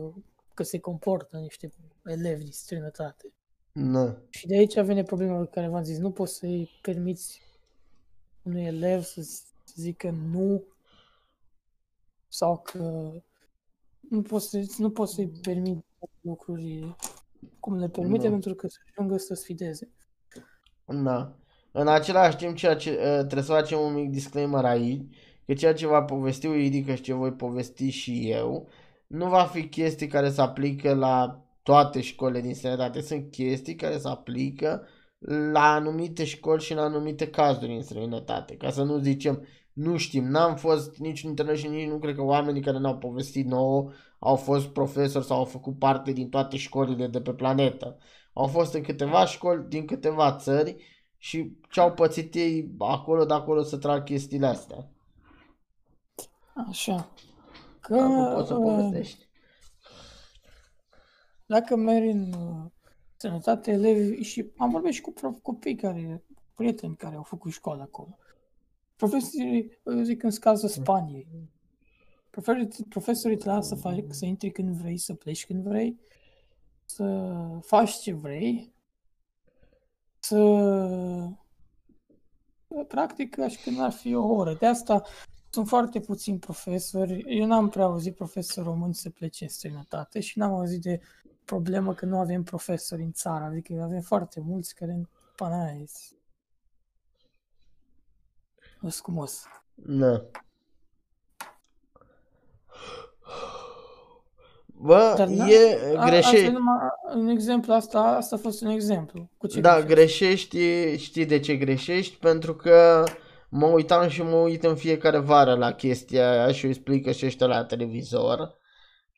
că se comportă niște elevi din străinătate. Nu. Și de aici vine problema pe care v-am zis. Nu poți să-i permiți unui elev să, zi- să zică nu sau că nu poți, să, nu poți să-i permiți lucruri cum le permite Nu. pentru că să ajungă să sfideze. Da. În același timp, ceea ce, uh, trebuie să facem un mic disclaimer aici, că ceea ce va povesti Oidică și ce voi povesti și eu, nu va fi chestii care se aplică la toate școlile din străinătate. Sunt chestii care se aplică la anumite școli și în anumite cazuri în străinătate. Ca să nu zicem, nu știm, n-am fost nici în internet și nici nu cred că oamenii care ne-au povestit nouă au fost profesori sau au făcut parte din toate școlile de pe planetă. Au fost în câteva școli din câteva țări și ce au pățit ei acolo de acolo să trag chestiile astea. Așa. Că, Acum poți să uh, povestești. dacă mergi în uh, sănătate, elevi și am vorbit și cu prof, copii care, prieteni care au făcut școală acolo. Profesorii, eu zic în cazul Spaniei, profesorii, profesorii te lasă să, faci, să intri când vrei, să pleci când vrei, să faci ce vrei, să practic ca și când ar fi o oră. De asta sunt foarte puțini profesori. Eu n-am prea auzit profesori români să plece în străinătate și n-am auzit de problemă că nu avem profesori în țară. Adică avem foarte mulți care în pana aia ies. Scumos. Da. Bă, Dar n-a- e A- Asta e greșești. numai un exemplu, asta, asta a fost un exemplu. Cu ce Da, greșești? greșești, știi de ce greșești? Pentru că mă uitam și mă uit în fiecare vară la chestia aia și o explică și ăștia la televizor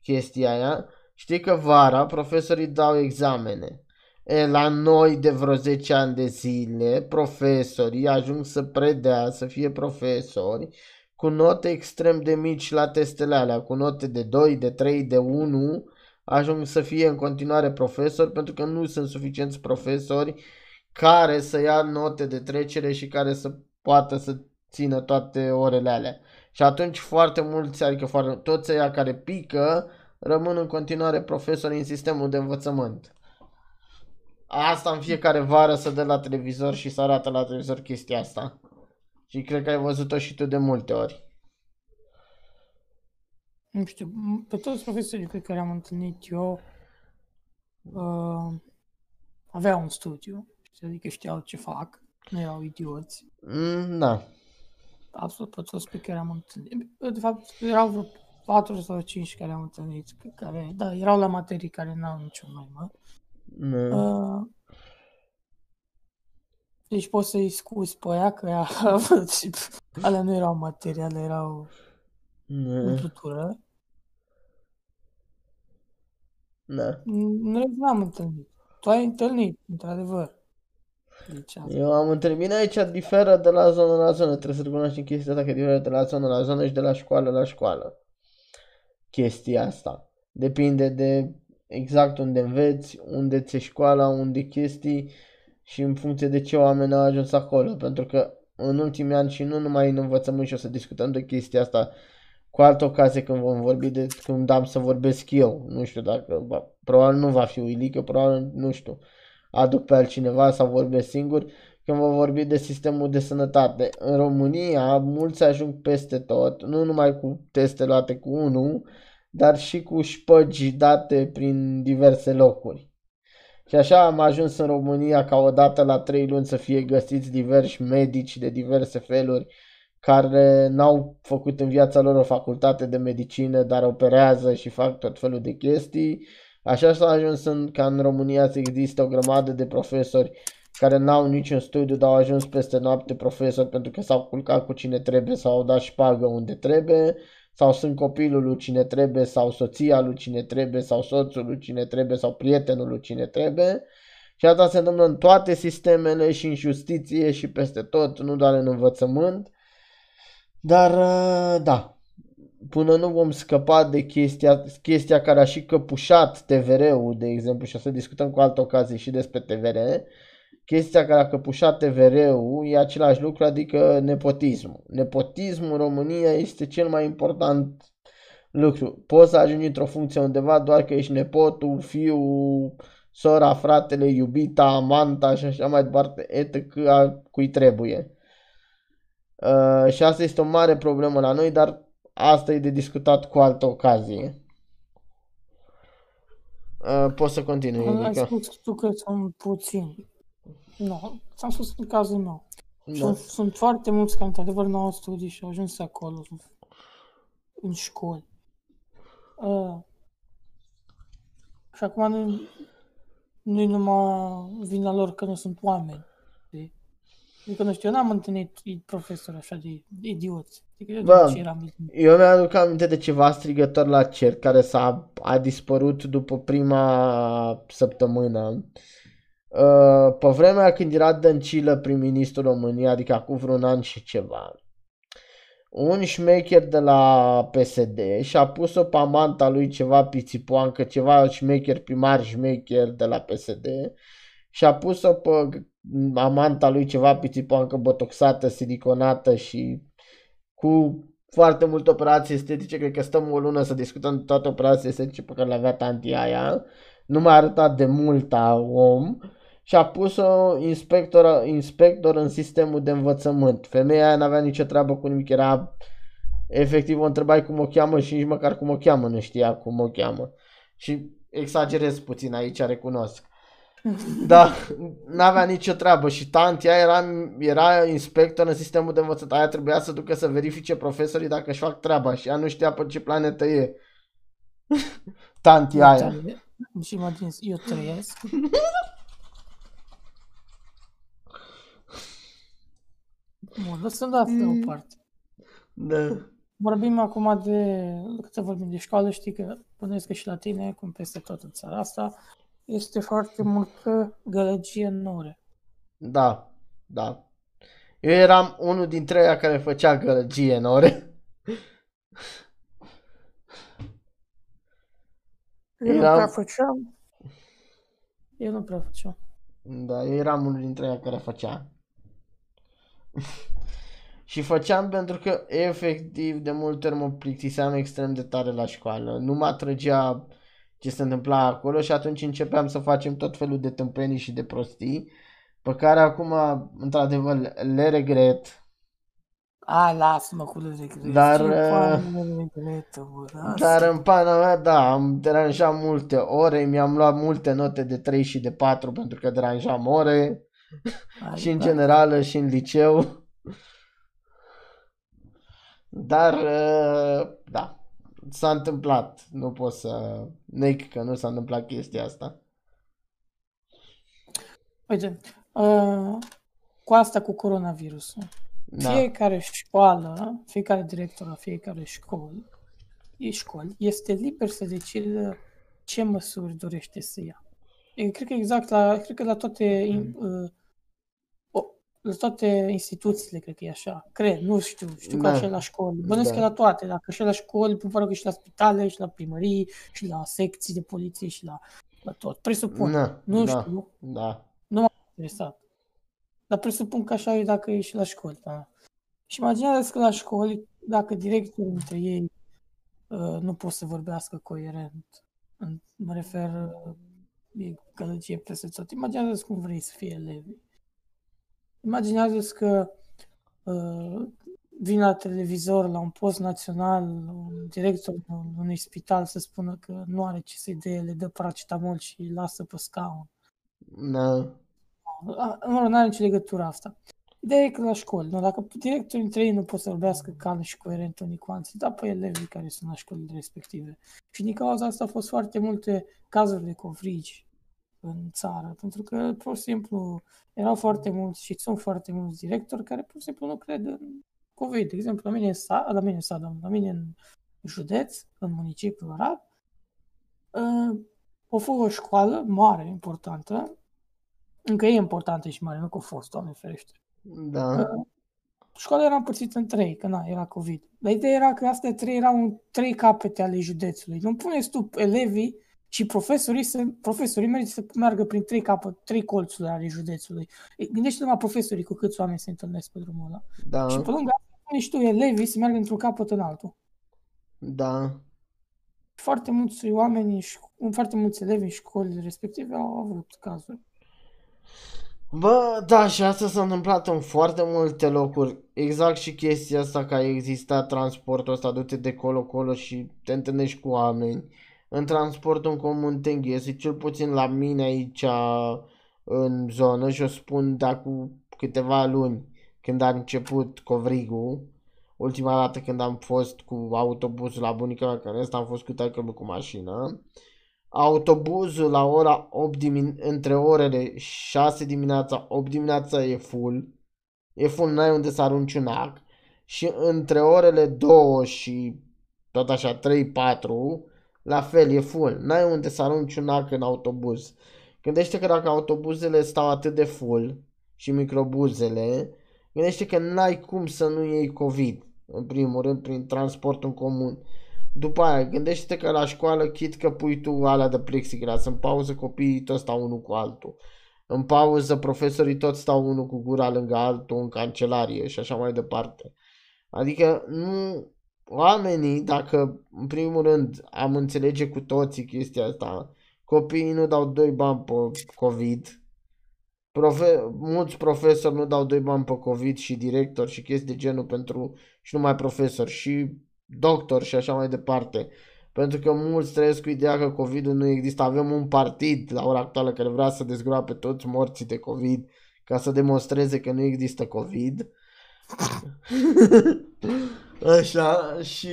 chestia aia. Știi că vara profesorii dau examene. E, la noi de vreo 10 ani de zile, profesorii ajung să predea, să fie profesori, cu note extrem de mici la testele alea, cu note de 2, de 3, de 1, ajung să fie în continuare profesori pentru că nu sunt suficienți profesori care să ia note de trecere și care să poată să țină toate orele alea. Și atunci foarte mulți, adică foarte, toți ăia care pică, rămân în continuare profesori în sistemul de învățământ. Asta în fiecare vară să dă la televizor și să arată la televizor chestia asta. Și cred că ai văzut-o și tu de multe ori. Nu știu, m- pe toți profesorii pe care am întâlnit eu uh, aveau un studiu, știi, adică știau ce fac, nu erau idioți. Mm, da. Absolut pe toți pe care am întâlnit. De fapt, erau vreo 4 sau 5 care am întâlnit, care, da, erau la materii care n-au nicio noimă. Nu. Uh, deci poți să-i scuzi pe aia că ea, alea nu erau materii, alea erau Nu. umplutură. Da. În rest n-am întâlnit. Tu ai întâlnit, într-adevăr. Deci, asta. Eu am întâlnit bine aici diferă de la zonă la zonă. Trebuie să recunoaștem chestia asta că diferă de la zonă la zonă și de la școală la școală. Chestia asta. Depinde de exact unde înveți, unde ți școala, unde chestii și în funcție de ce oameni au ajuns acolo. Pentru că în ultimii ani și nu numai în învățământ și o să discutăm de chestia asta cu altă ocazie când vom vorbi de când am să vorbesc eu. Nu știu dacă, ba, probabil nu va fi Uilică, probabil, nu știu, aduc pe altcineva sau vorbesc singur când vom vorbi de sistemul de sănătate. În România, mulți ajung peste tot, nu numai cu teste luate cu unul, dar și cu șpăgi date prin diverse locuri. Și așa am ajuns în România ca odată la trei luni să fie găsiți diversi medici de diverse feluri care n-au făcut în viața lor o facultate de medicină, dar operează și fac tot felul de chestii. Așa s-a ajuns în, ca în România să există o grămadă de profesori care n-au niciun studiu, dar au ajuns peste noapte profesori pentru că s-au culcat cu cine trebuie sau au dat șpagă unde trebuie, sau sunt copilul lui cine trebuie, sau soția lui cine trebuie, sau soțul lui cine trebuie, sau prietenul lui cine trebuie. Și asta se întâmplă în toate sistemele și în justiție și peste tot, nu doar în învățământ. Dar, uh, da, până nu vom scăpa de chestia, chestia care a și căpușat TVR-ul, de exemplu, și o să discutăm cu altă ocazie și despre TVR, chestia care a căpușat TVR-ul e același lucru, adică nepotismul. Nepotismul în România este cel mai important lucru. Poți să ajungi într-o funcție undeva doar că ești nepotul, fiul, sora, fratele, iubita, amanta și așa mai departe, etc. a cui trebuie. Uh, și asta este o mare problemă la noi, dar asta e de discutat cu altă ocazie. Uh, poți să continui, Ai adică. spus tu că sunt puțini. Nu, ți-am spus în cazul meu. Da. Sunt, sunt foarte mulți care într-adevăr nu au studii și au ajuns acolo, în școli. Uh, și acum nu, nu-i numai vina lor că nu sunt oameni. știi? Adică, nu știu, eu n-am întâlnit profesori așa de idioți. Adică eu Bă, de ce eram Eu mi-aduc aminte de ceva strigător la cer care s-a a dispărut după prima săptămână. Uh, Pe vremea când era Dăncilă prim-ministru României, adică acum vreun an și ceva, un șmecher de la PSD și-a pus-o pe amanta lui ceva pițipoancă, ceva șmecher primar șmecher de la PSD și a pus-o pe amanta lui ceva pițipoancă botoxată, siliconată și cu foarte multe operații estetice, cred că stăm o lună să discutăm toate operațiile estetice pe care le avea tanti aia, nu mai arăta de mult a om și a pus-o inspector, inspector în sistemul de învățământ. Femeia aia n-avea nicio treabă cu nimic, era efectiv o întrebai cum o cheamă și nici măcar cum o cheamă nu știa cum o cheamă. Și exagerez puțin aici, recunosc. Da, n-avea nicio treabă și tantia era, era inspector în sistemul de învățământ. Aia trebuia să ducă să verifice profesorii dacă își fac treaba și ea nu știa pe ce planetă e. Tantia aia. Și mă din eu trăiesc. Bun, lăsând asta Mm. deoparte. Da. Vorbim acum de, cât vorbim de școală, știi că puneți că și la tine, cum peste tot în țara asta, este foarte multă gălăgie în ore. Da, da. Eu eram unul dintre ei care făcea gălăgie în ore. Eu nu Eram- prea făceam. Eu nu prea făceam. Da, eu eram unul dintre ei care făcea. Și făceam pentru că efectiv de multe ori mă plictiseam extrem de tare la școală. Nu mă atrăgea ce se întâmpla acolo și atunci începeam să facem tot felul de tâmpenii și de prostii pe care acum într-adevăr le regret. A, lasă-mă cu regret. Dar, Ce uh, fain, regretă, bă, lasă. Dar în pana mea, da, am deranjat multe ore, mi-am luat multe note de 3 și de 4 pentru că deranjam ore Hai, și în da. generală și în liceu. Dar, uh, da, s-a întâmplat. Nu pot să neg că nu s-a întâmplat chestia asta. Uite, uh, cu asta cu coronavirusul. Da, Fiecare școală, fiecare director la fiecare școli, e școli, este liber să decidă ce măsuri dorește să ia. Eu cred că exact la, cred că la toate, in- uh, o, la toate instituțiile, cred că e așa. Cred, nu știu, știu că Da. așa e la școli. Bănesc Da. că la toate, dacă și la școli, probabil că și la spitale, și la primării, și la secții de poliție, și la, la tot. Presupun. Na, nu da, știu, da. interesat. Dar presupun că așa e dacă e și la școli. Da. Și imaginează că la școli, dacă directorul dintre ei uh, nu pot să vorbească coerent, în, mă refer, uh, e gălăgie peste tot, imaginează cum vrei să fie elevii. Imaginează că uh, vin la televizor, la un post național, un director unui spital să spună că nu are ce să-i dea, le dă paracetamol și îi lasă pe scaun. Na, A, Mă rog, nu are nicio legătură asta. Ideea e că la școli, nu? dacă directorii între ei nu pot să vorbească calm și coerent unii cu alții, dar pe elevii care sunt la școlile respective. Și din cauza asta au fost foarte multe cazuri de covrigi în țară, pentru că, pur și simplu, erau foarte mulți și sunt foarte mulți directori care, pur și simplu, nu cred în COVID. De exemplu, la mine în sat, la mine în sat, la mine în județ, în municipiul Arad, uh, a fost o școală mare, importantă, încă e importantă și mare, nu că a fost, Doamne ferește. Da. Școala era împărțită în trei, că na, era COVID. Dar ideea era că astea trei erau în trei capete ale județului. Nu puneți tu elevii și profesorii să, profesorii merită să meargă prin trei capăt, trei colțuri ale județului. E, Gândește-te la profesorii cu câți oameni se întâlnesc pe drumul ăla. Da. Și pe lângă asta pune și tu elevii să meargă într-un capăt în altul. Da. Foarte mulți oameni, și foarte mulți elevi în școlile respective au avut cazuri. Bă, da, și asta s-a întâmplat în foarte multe locuri. Exact și chestia asta că a existat transportul ăsta, du-te de colo-colo și te întâlnești cu oameni. În transportul în comun te înghezi, cel puțin la mine aici în zonă și o spun de acum câteva luni când a început covrigul. Ultima dată când am fost cu autobuzul la bunica mea, că în rest am fost cu taică cu mașină. Autobuzul la ora 8 dimin- între orele 6 dimineața, 8 dimineața e full. E full, n-ai unde să arunci un ac. Și între orele 2 și tot așa 3-4, la fel e full. N-ai unde să arunci un ac în autobuz. Gândește că dacă autobuzele stau atât de full și microbuzele, gândește că n-ai cum să nu iei COVID. În primul rând, prin transportul în comun. După aia, gândește-te că la școală, chit că pui tu alea de plexiglas, în pauză copiii toți stau unul cu altul. În pauză profesorii toți stau unul cu gura lângă altul în cancelarie și așa mai departe. Adică nu, oamenii, dacă în primul rând am înțelege cu toții chestia asta, copiii nu dau doi bani pe COVID, Profe- mulți profesori nu dau doi bani pe COVID și directori și chestii de genul pentru și numai profesori și doctori și așa mai departe. Pentru că mulți trăiesc cu ideea că COVID-ul nu există. Avem un partid la ora actuală care vrea să dezgroape toți morții de COVID ca să demonstreze că nu există COVID. Așa, și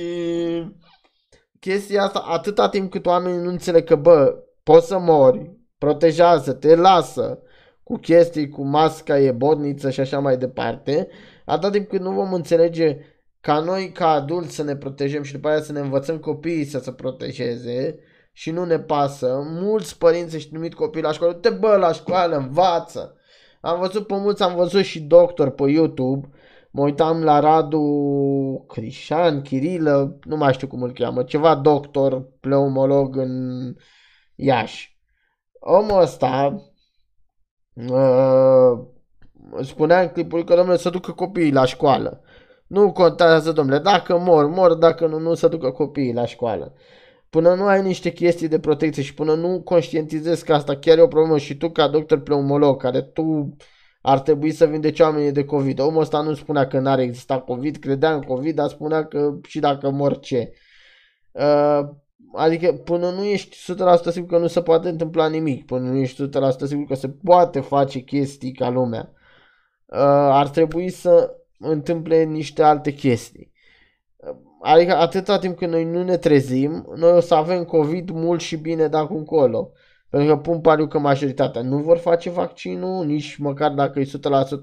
chestia asta, atâta timp cât oamenii nu înțeleg că, bă, poți să mori, protejează-te, lasă, cu chestii, cu masca, e bodniță și așa mai departe, atâta timp cât nu vom înțelege ca noi, ca adulți, să ne protejăm și după aia să ne învățăm copiii să se protejeze și nu ne pasă. Mulți părinți își trimit copiii la școală, te bă la școală, învață. Am văzut pe mulți, am văzut și doctor pe YouTube, mă uitam la Radu Crișan, Chirilă, nu mai știu cum îl cheamă, ceva doctor, pneumolog în Iași. Omul ăsta uh, spunea în clipul că, domnule, să ducă copiii la școală. Nu contează, domnule, dacă mor, mor, dacă nu, nu să ducă copiii la școală. Până nu ai niște chestii de protecție și până nu conștientizezi că asta chiar e o problemă și tu ca doctor pneumolog, care tu ar trebui să vindeci oamenii de COVID. Omul ăsta nu spunea că n-ar exista COVID, credea în COVID, dar spunea că și dacă mor ce. Uh, adică până nu ești 100% sigur că nu se poate întâmpla nimic, până nu ești 100% sigur că se poate face chestii ca lumea, uh, ar trebui să întâmple niște alte chestii. Uh, Adică atâta timp când noi nu ne trezim, noi o să avem COVID mult și bine de acum încolo. Pentru că pun pariu că majoritatea nu vor face vaccinul, nici măcar dacă e 100%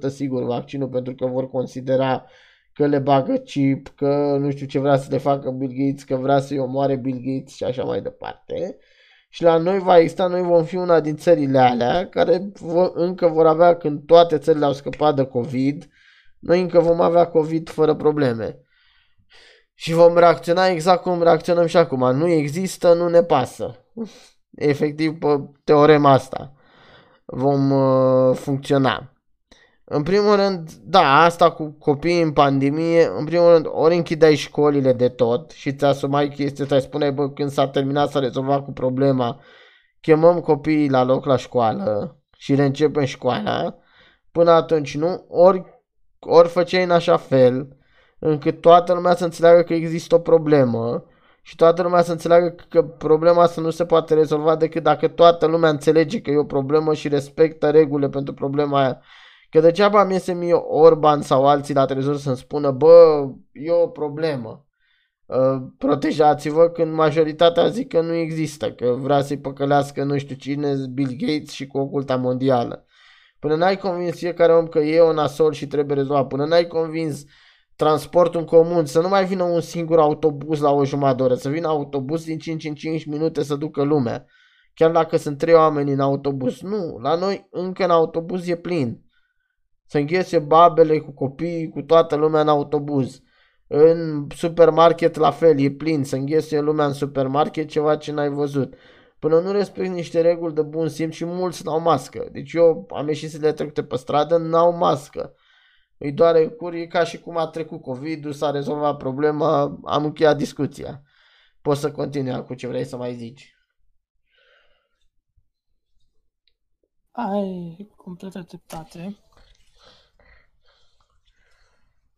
sigur vaccinul, pentru că vor considera că le bagă chip, că nu știu ce vrea să le facă Bill Gates, că vrea să-i omoare Bill Gates și așa mai departe. Și la noi va exista, noi vom fi una din țările alea care vor, încă vor avea, când toate țările au scăpat de COVID, noi încă vom avea COVID fără probleme. Și vom reacționa exact cum reacționăm și acum. Nu există, nu ne pasă. Efectiv, pe teorema asta vom uh, funcționa. În primul rând, da, asta cu copiii în pandemie, în primul rând, ori închideai școlile de tot și ți asumai chestia asta, îi spuneai, bă, când s-a terminat să rezolvat cu problema, chemăm copiii la loc la școală și le începem școala, până atunci nu, ori, ori făceai în așa fel încât toată lumea să înțeleagă că există o problemă și toată lumea să înțeleagă că problema asta nu se poate rezolva decât dacă toată lumea înțelege că e o problemă și respectă regulile pentru problema aia. Că degeaba mi iese mie Orban sau alții la televizor să-mi spună, bă, e o problemă. Uh, protejați-vă când majoritatea zic că nu există, că vrea să-i păcălească nu știu cine, Bill Gates și cu oculta mondială. Până n-ai convins fiecare om că e o nasol și trebuie rezolvat, până n-ai convins transportul în comun, să nu mai vină un singur autobuz la o jumătate de oră, să vină autobuz din 5 în 5 minute să ducă lumea. Chiar dacă sunt trei oameni în autobuz. Nu, la noi încă în autobuz e plin. Se înghese babele cu copii, cu toată lumea în autobuz. În supermarket la fel, e plin, se înghese lumea în supermarket, ceva ce n-ai văzut. Până nu respect niște reguli de bun simț și mulți n-au mască. Deci eu am ieșit zilele trecute pe stradă, n-au mască. Îi doare curii ca și cum a trecut COVID-ul, s-a rezolvat problema, am încheiat discuția. Poți să continui cu ce vrei să mai zici. Ai completă dreptate.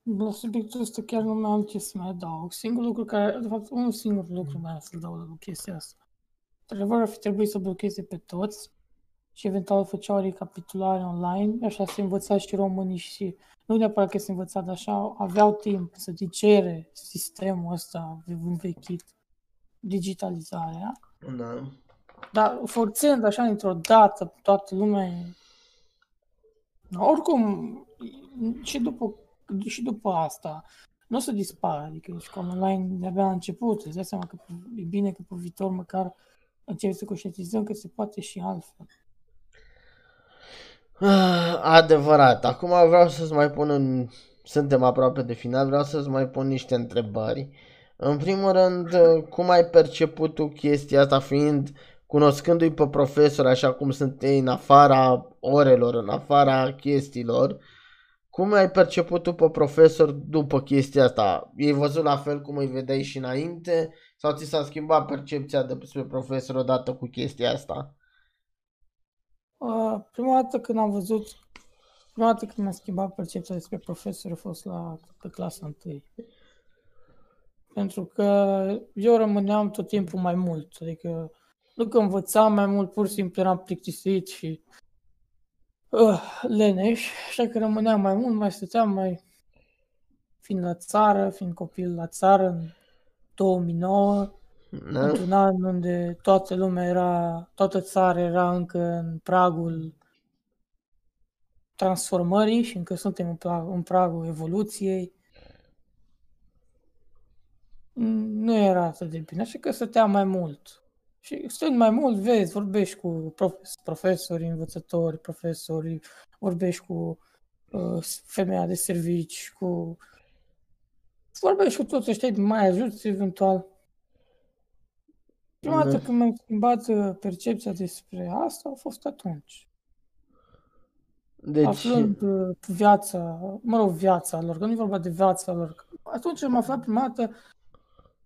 La subiectul ăsta chiar nu mai am ce să mai adaug. Singurul lucru care, de fapt, un singur lucru mai am să-l dau la chestia asta. Într-adevăr, ar fi trebuit să blocheze pe toți și eventual făceau o recapitulare online, așa se învăța și românii și nu neapărat că se învăța, dar așa aveau timp să digere sistemul ăsta învechit, digitalizarea. Da. Dar forțând așa într-o dată toată lumea e- Oricum, și după, și după asta, nu o să dispară, adică școala online de-abia a început, îți dai seama că e bine că pe viitor măcar începi să conștientizăm că se poate și altfel. Ah, Adevărat. Acum vreau să-ți mai pun în... Suntem aproape de final, vreau să-ți mai pun niște întrebări. În primul rând, cum ai perceput tu chestia asta fiind, cunoscându-i pe profesor așa cum sunt ei în afara orelor, în afara chestiilor, cum ai perceput tu pe profesor după chestia asta? Ei văzut la fel cum îi vedeai și înainte? Sau ți s-a schimbat percepția despre profesor odată cu chestia asta? Uh, prima dată când am văzut, prima dată când mi-a schimbat percepția despre profesor a fost la pe clasa 1. Pentru că eu rămâneam tot timpul mai mult, adică nu că învățam mai mult, pur și simplu eram plictisit și uh, leneș, așa că rămâneam mai mult, mai stăteam, mai fiind la țară, fiind copil la țară în 2009, Da? într-un an unde toată lumea era, toată țara era încă în pragul transformării și încă suntem în, pra- în pragul evoluției. Mm, Nu era atât de bine, așa că stăteam mai mult. Și stând mai mult, vezi, vorbești cu prof- profesori, învățători, profesori, vorbești cu uh, femeia de servici, cu... Vorbești cu toți ăștia, mai ajuți eventual. Prima dată Da. când mi-am schimbat uh, percepția despre asta a fost atunci. Deci, Aflând uh, viața, mă rog, viața lor, că nu e vorba de viața lor. Atunci am aflat prima dată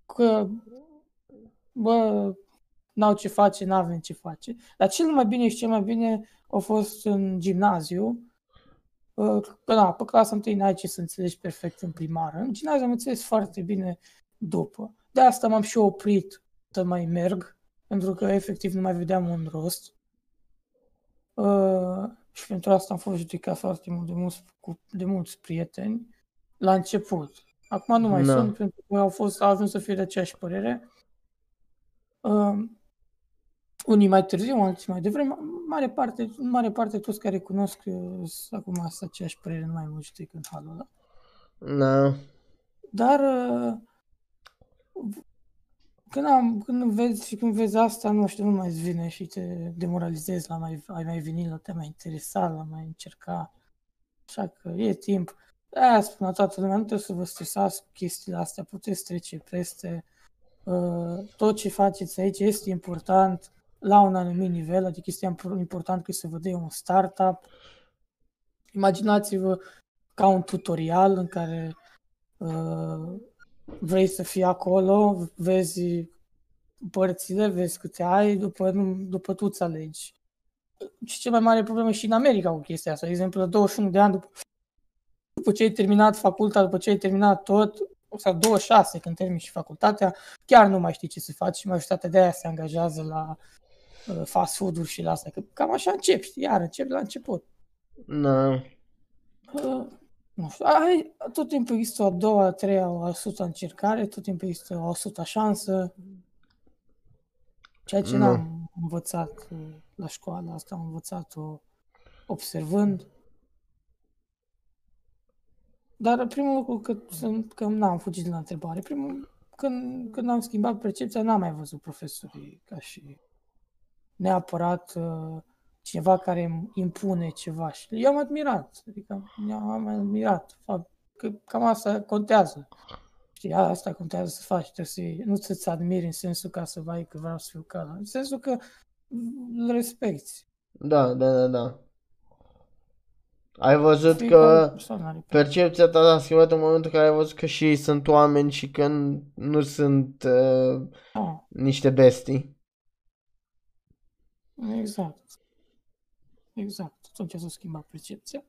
că, bă, n-au ce face, n-avem ce face. Dar cel mai bine și cel mai bine a fost în gimnaziu, uh, că na, pe clasa întâi n-ai ce să înțelegi perfect în primară. În gimnaziu am înțeles foarte bine după. De asta m-am și oprit să mai merg, pentru că efectiv nu mai vedeam un rost. Uh, și pentru asta am fost judecat foarte mult de mulți, cu, de mulți prieteni la început. Acum nu mai Da. sunt, pentru că au fost au ajuns să fie de aceeași părere. Uh, unii mai târziu, alții mai devreme. În mare parte, în mare parte toți care cunosc uh, sunt acum sunt aceeași părere, nu mai mă judec în halul ăla. da. Dar uh, când, am, când vezi și când vezi asta, nu știu, nu mai îți vine și te demoralizezi la mai, ai mai venit, la te mai interesa, la mai încerca. Așa că e timp. Aia spun la toată lumea, nu trebuie să vă stresați cu chestiile astea, puteți trece peste. Uh, tot ce faceți aici este important la un anumit nivel, adică este impor- important că se vă dea un startup. Imaginați-vă ca un tutorial în care uh, vrei să fii acolo, vezi părțile, vezi câte ai, după, nu, după tu îți alegi. Și cea mai mare problemă și în America cu chestia asta. De exemplu, la 21 de ani, după, după ce ai terminat facultatea, după ce ai terminat tot, sau 26 când termini și facultatea, chiar nu mai știi ce să faci și majoritatea de aia se angajează la uh, fast food-uri și la asta. Că cam așa începi, știi, iar începi la început. Da. Uh, nu știu, ai, tot timpul există o a doua, a treia, o a suta încercare, tot timpul există o a suta șansă. Ceea ce Nu. n-am învățat uh, la școală, asta am învățat-o observând. Dar primul lucru că, sunt, că n-am fugit de la întrebare, primul, când, când am schimbat percepția, n-am mai văzut profesorii ca și neapărat uh, cineva care îmi impune ceva și eu am admirat, adică am admirat fapt că cam asta contează. Știi, asta contează să faci, trebuie să nu să-ți admiri în sensul ca să vai că vreau să fiu ca ăla, în sensul că îl respecti. Da, da, da, da. Ai văzut Fiecare că persoană are percepția ta s-a schimbat în momentul în care ai văzut că și ei sunt oameni și că n- nu sunt uh, Ah, niște bestii. exact. Exact. Atunci s-a schimbat percepția.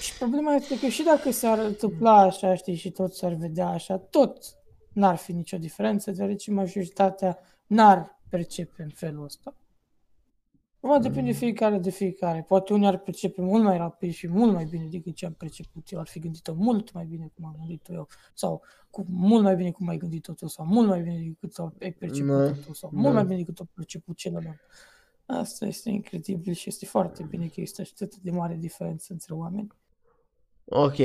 Și problema este că și dacă s-ar întâmpla așa, știi, și tot s-ar vedea așa, tot n-ar fi nicio diferență, deoarece majoritatea n-ar percepe în felul ăsta. Acum depinde fiecare de fiecare. Poate unii ar percepe mult mai rapid și mult mai bine decât ce am perceput eu. Ar fi gândit-o mult mai bine cum am gândit-o eu. Sau cu mult mai bine cum ai gândit-o tu. Sau mult mai bine decât ai perceput-o Da, tu. Sau da. mult mai bine decât a perceput celălalt. Asta este incredibil și este foarte bine că există atât de mare diferență între oameni. Ok.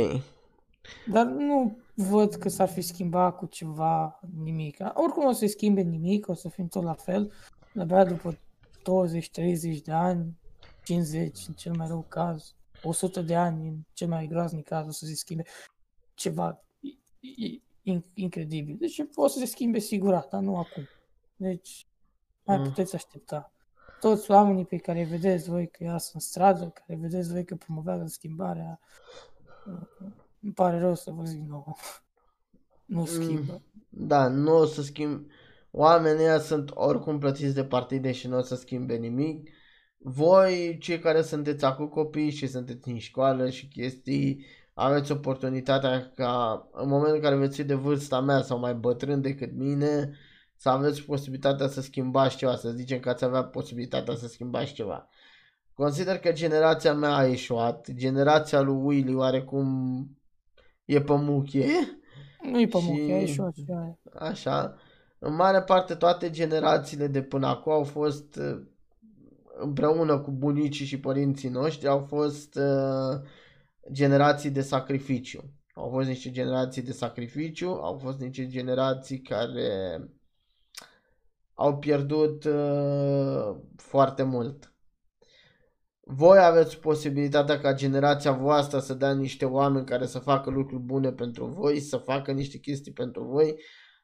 Dar nu văd că s-ar fi schimbat cu ceva nimic. Oricum o să se schimbe nimic, o să fim tot la fel. Abia după 20-30 de ani, 50 în cel mai rău caz, 100 de ani în cel mai groaznic caz o să se schimbe ceva i- i- in- incredibil. Deci o să se schimbe sigur, dar nu acum. Deci mai Mm. puteți aștepta. Toți oamenii pe care îi vedeți voi că iasă în stradă, care vedeți voi că promovează schimbarea, îmi pare rău să vă zic, nu, nu schimbă. Da, nu o să schimb. Oamenii ăia sunt oricum plătiți de partide și nu o să schimbe nimic. Voi, cei care sunteți acum copii și sunteți în școală și chestii, aveți oportunitatea ca în momentul în care veți fi de vârsta mea sau mai bătrân decât mine, să aveți posibilitatea să schimbați ceva, să zicem că ați avea posibilitatea să schimbați ceva. Consider că generația mea a ieșuat, generația lui Willy oarecum e pe muchie. Nu-i pe Și- muche, e și și aia. Așa. În mare parte toate generațiile de până acum au fost uh, împreună cu bunicii și părinții noștri au fost uh, generații de sacrificiu. Au fost niște generații de sacrificiu, au fost niște generații care au pierdut uh, foarte mult. Voi aveți posibilitatea ca generația voastră să dea niște oameni care să facă lucruri bune pentru voi, să facă niște chestii pentru voi,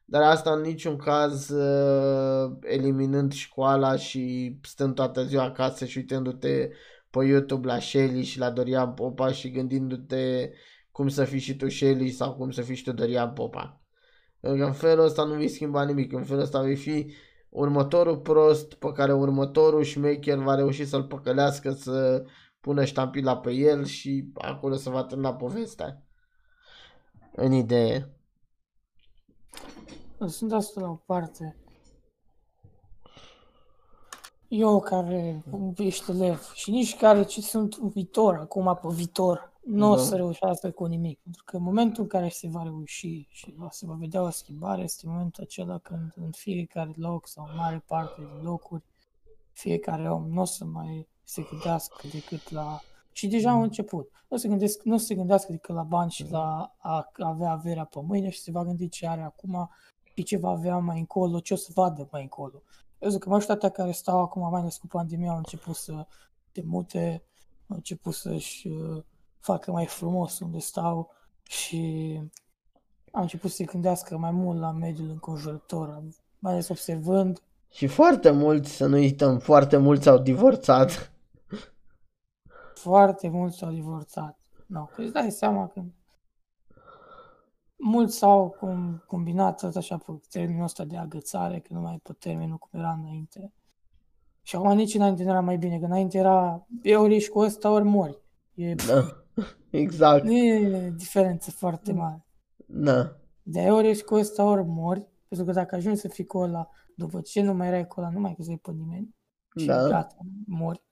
dar asta în niciun caz uh, eliminând școala și stând toată ziua acasă și uitându-te pe YouTube la Shelly și la Dorian Popa și gândindu-te cum să fii și tu Shelly sau cum să fii și tu Dorian Popa. Pentru că în felul ăsta nu vei schimba nimic, în felul ăsta vei fi următorul prost pe care următorul șmecher va reuși să-l păcălească să pună ștampila pe el și acolo se va termina povestea. În idee. Sunt asta la o parte. Eu care ești elev și nici care ce sunt în viitor, acum pe viitor, nu o Da. să reușească cu nimic. Pentru că în momentul în care se va reuși și va- se va vedea o schimbare, este momentul acela când în fiecare loc sau în mare parte din locuri, fiecare om nu o să mai se gândească decât la... Și deja au început. Nu se, gândesc, nu se gândească decât la bani și la a avea averea pe mâine și se va gândi ce are acum și ce va avea mai încolo, ce o să vadă mai încolo. Eu zic că majoritatea care stau acum, mai ales cu pandemia, au început să te mute, au început să-și uh, facă mai frumos unde stau și au început să se gândească mai mult la mediul înconjurător, mai ales observând Și foarte mulți, să nu uităm, foarte mulți au divorțat. foarte mulți s-au divorțat. No, că îți dai seama că mulți s-au cum, combinat tot așa pe termenul ăsta de agățare, că nu mai e pe termenul cum era înainte. Și acum nici înainte nu era mai bine, că înainte era ori ești cu ăsta, ori mori. E, Da. Exact. nu e diferență foarte mare. Da. De ori ești cu ăsta, ori mori, pentru că dacă ajungi să fii cu ăla, după ce nu mai erai cu ăla, nu mai găseai pe nimeni și Da. gata, mori.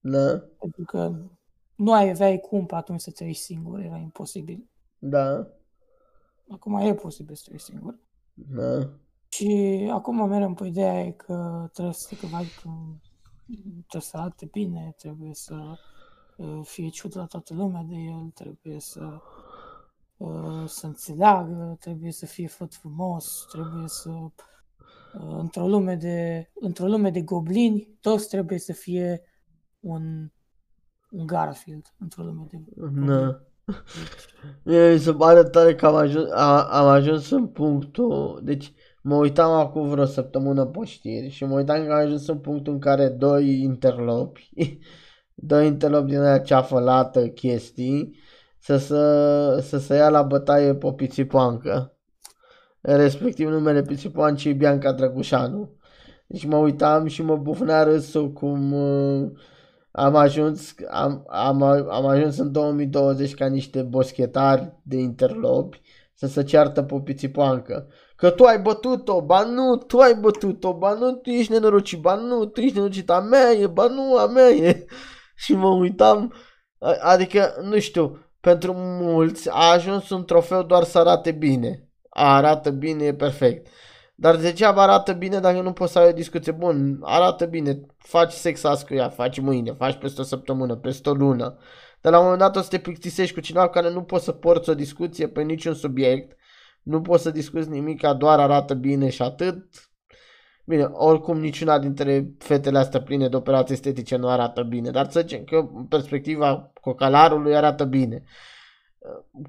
Da. Pentru că nu ai aveai cum pe atunci să trăiești singur, era imposibil. Da. Acum e posibil să trăiești singur. Da. Și acum merem pe ideea e că trebuie să că vai, că trebuie să arate bine, trebuie să uh, fie ciut la toată lumea de el, trebuie să uh, să înțeleagă, trebuie să fie făt frumos, trebuie să uh, într-o lume de într-o lume de goblini, toți trebuie să fie un un Garfield într-o lume de goblini. Da. Mie mi se pare tare că am ajuns, a, am ajuns în punctul, deci mă uitam acum vreo săptămână pe știri și mă uitam că am ajuns în punctul în care doi interlopi, doi interlopi din aia ceafălată chestii, să, să, să se ia la bătaie pe Pițipoancă. Respectiv numele Pițipoancii e Bianca Drăgușanu. Deci mă uitam și mă bufnea râsul cum uh, am ajuns, am, am, am ajuns în 2020 ca niște boschetari de interlopi să se ceartă pe Pițipoancă. Că tu ai bătut-o, ba nu, tu ai bătut-o, ba nu, tu ești nenorocit, ba nu, tu ești nenorocit, a mea e, ba nu, a mea e. Și mă uitam, a- adică, nu știu, pentru mulți a ajuns un trofeu doar să arate bine. A, arată bine, e perfect. Dar degeaba arată bine dacă nu poți să ai o discuție. Bun, arată bine, faci sex azi cu ea, faci mâine, faci peste o săptămână, peste o lună. Dar la un moment dat o să te plictisești cu cineva cu care nu poți să porți o discuție pe niciun subiect. Nu poți să discuți nimic, doar arată bine și atât. Bine, oricum niciuna dintre fetele astea pline de operații estetice nu arată bine, dar să zicem că în perspectiva cocalarului arată bine.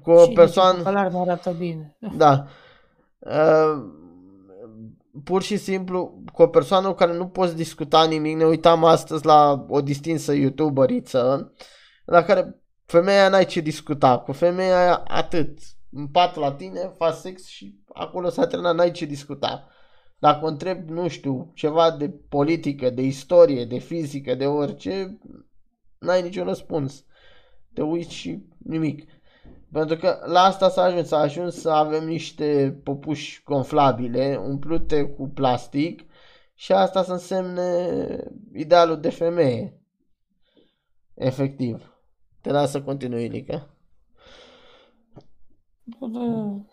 Cu o Și persoană... Calar nu arată bine. Da. Uh, pur și simplu, cu o persoană cu care nu poți discuta nimic, ne uitam astăzi la o distinsă youtuberiță, la care femeia n-ai ce discuta, cu femeia aia atât, în pat la tine, faci sex și acolo s-a terminat, n-ai ce discuta. Dacă o întreb, nu știu, ceva de politică, de istorie, de fizică, de orice, n-ai niciun răspuns. Te uiți și nimic. Pentru că la asta s-a ajuns, s-a ajuns să avem niște popuși gonflabile umplute cu plastic și asta să însemne idealul de femeie. Efectiv. Te las să continui, Lica. Bă, da.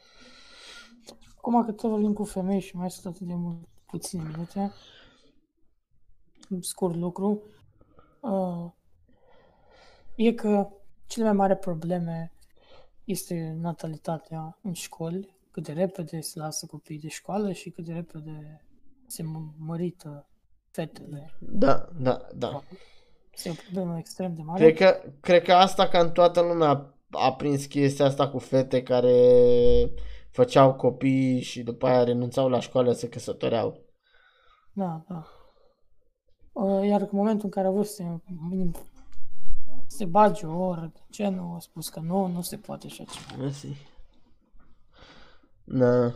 Acum că tot vorbim cu femei și mai sunt atât de mult, puține minute, un scurt lucru, uh, e că cele mai mari probleme este natalitatea în școli, cât de repede se lasă copiii de școală și cât de repede se mă- mărită fetele. Da, da, da. Este o problemă extrem de mare. Cred că, cred că asta ca în toată lumea a, a prins chestia asta cu fete care făceau copii și după aia renunțau la școală să căsătoreau. Da, da. Uh, Iar în momentul în care a vrut să minim se bage o oră de genul, a spus că nu, nu se poate așa ceva. Mersi. Da.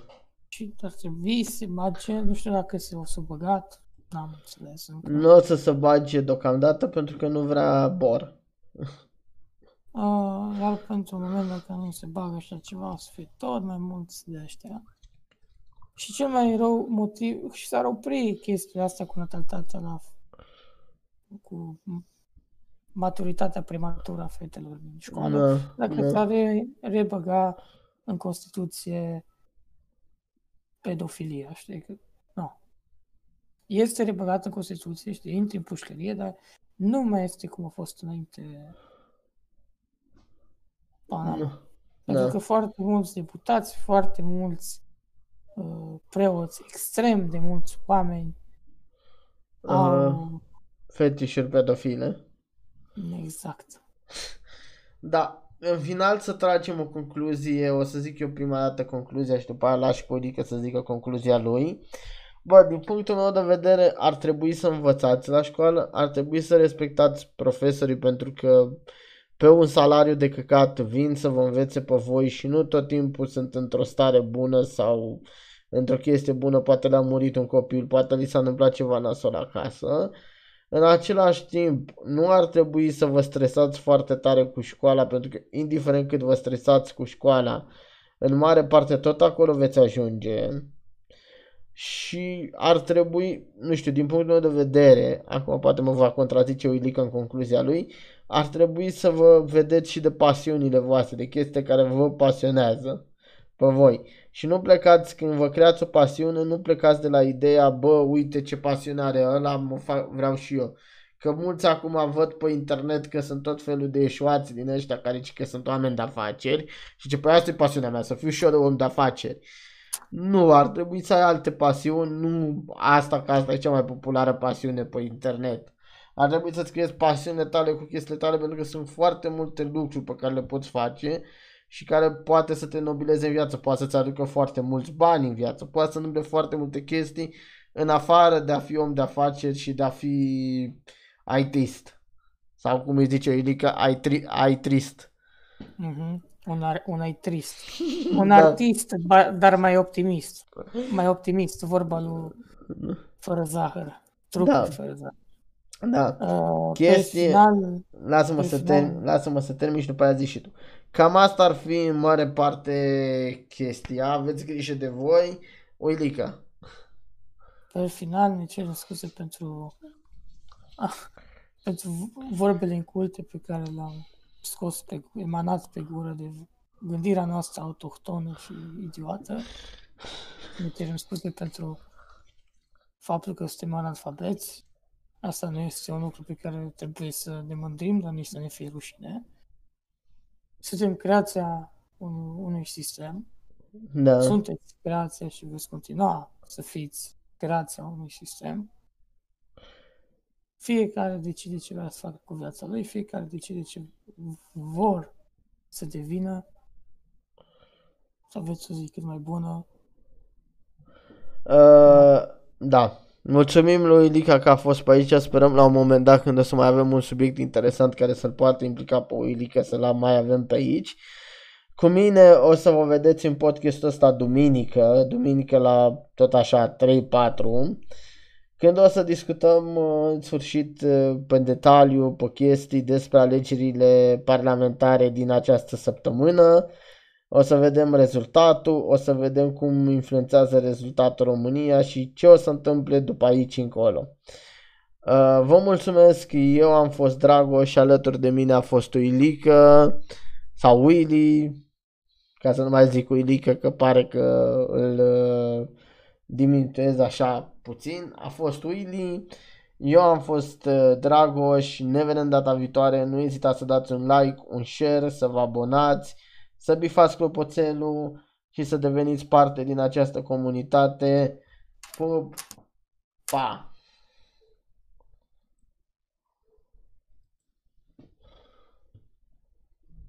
Și ar trebui să se bage, nu știu dacă se o să băgat, n-am înțeles încă. Nu o să se bage deocamdată pentru că nu vrea bor. Uh, iar pentru moment dacă nu se bagă așa ceva, o să fie tot mai mulți de ăștia. Și cel mai rău motiv, și s-ar opri chestia asta cu natalitatea la cu maturitatea prematură a fetelor din școală. Da, Dacă da. s-ar re- rebăga în Constituție pedofilia, știi? Că, nu. Este rebăgat în Constituție, știi, intri în pușcărie, dar nu mai este cum a fost înainte Panama. Nu. Pentru Da. că foarte mulți deputați, foarte mulți uh, preoți, extrem de mulți oameni au... Uh, fetișuri pedofile. Exact. Da, în final să tragem o concluzie, o să zic eu prima dată concluzia și după aia las și pe Odică să zică concluzia lui. Bă, din punctul meu de vedere ar trebui să învățați la școală, ar trebui să respectați profesorii pentru că pe un salariu de căcat vin să vă învețe pe voi și nu tot timpul sunt într-o stare bună sau într-o chestie bună, poate le-a murit un copil, poate li s-a întâmplat ceva nasol acasă. În același timp, nu ar trebui să vă stresați foarte tare cu școala, pentru că indiferent cât vă stresați cu școala, în mare parte tot acolo veți ajunge. și ar trebui, nu știu, din punctul meu de vedere, acum poate mă va contrazice Uilică în concluzia lui, ar trebui să vă vedeți și de pasiunile voastre, de chestii care vă pasionează pe voi. Și nu plecați, când vă creați o pasiune, nu plecați de la ideea, bă, uite ce pasiune are ăla, mă fac, vreau și eu. Că mulți acum văd pe internet că sunt tot felul de eșuați din ăștia care zic că sunt oameni de afaceri și ce pe asta e pasiunea mea, să fiu și eu de om de afaceri. Nu, ar trebui să ai alte pasiuni, nu asta, că asta e cea mai populară pasiune pe internet. Ar trebui să-ți creezi pasiunile tale cu chestiile tale pentru că sunt foarte multe lucruri pe care le poți face și care poate să te nobileze în viață, poate să-ți aducă foarte mulți bani în viață, poate să întâmple foarte multe chestii în afară de a fi om de afaceri și de a fi ITist. Sau cum îi zice Ilica, ai, tri, ai trist. Mhm. Un, ar, un ai trist. Un Da. artist, ba- dar mai optimist. Mai optimist, vorba lui fără zahăr. Trupul Da. fără zahăr. Da. Uh, Chestie- Pe final, Lasă-mă Pe să, final- termin, lasă-mă să termin și după aia zici și tu. Cam asta ar fi în mare parte chestia. Aveți grijă de voi. Oilica. pe final ne cerem scuze pentru, ah, pentru vorbele inculte pe care le-am scos pe, emanat pe gură de gândirea noastră autohtonă și idiotă. Ne cerem scuze pentru faptul că suntem analfabeți. Asta nu este un lucru pe care trebuie să ne mândrim, dar nici să ne fie rușine. Suntem creația un- unui sistem. Da. Sunteți creația și veți continua să fiți creația unui sistem. Fiecare decide ce vrea să facă cu viața lui, fiecare decide ce vor să devină, să aveți o zi cât mai bună. Uh, da. Mulțumim lui Ilica că a fost pe aici. Sperăm la un moment dat când o să mai avem un subiect interesant care să-l poată implica pe Ilica să-l mai avem pe aici. Cu mine o să vă vedeți în podcastul ăsta duminică, duminică la tot așa 3-4, când o să discutăm uh, în sfârșit uh, pe detaliu, pe chestii despre alegerile parlamentare din această săptămână. O să vedem rezultatul, o să vedem cum influențează rezultatul România și ce o să întâmple după aici încolo. Uh, Vă mulțumesc, eu am fost Dragoș și alături de mine a fost Uilică sau Willy, ca să nu mai zic Uilică că pare că îl uh, diminuez așa puțin. A fost Willy, eu am fost uh, Dragoș, ne vedem data viitoare, nu ezitați să dați un like, un share, să vă abonați, să bifați clopoțelul și să deveniți parte din această comunitate. Pup! Pa!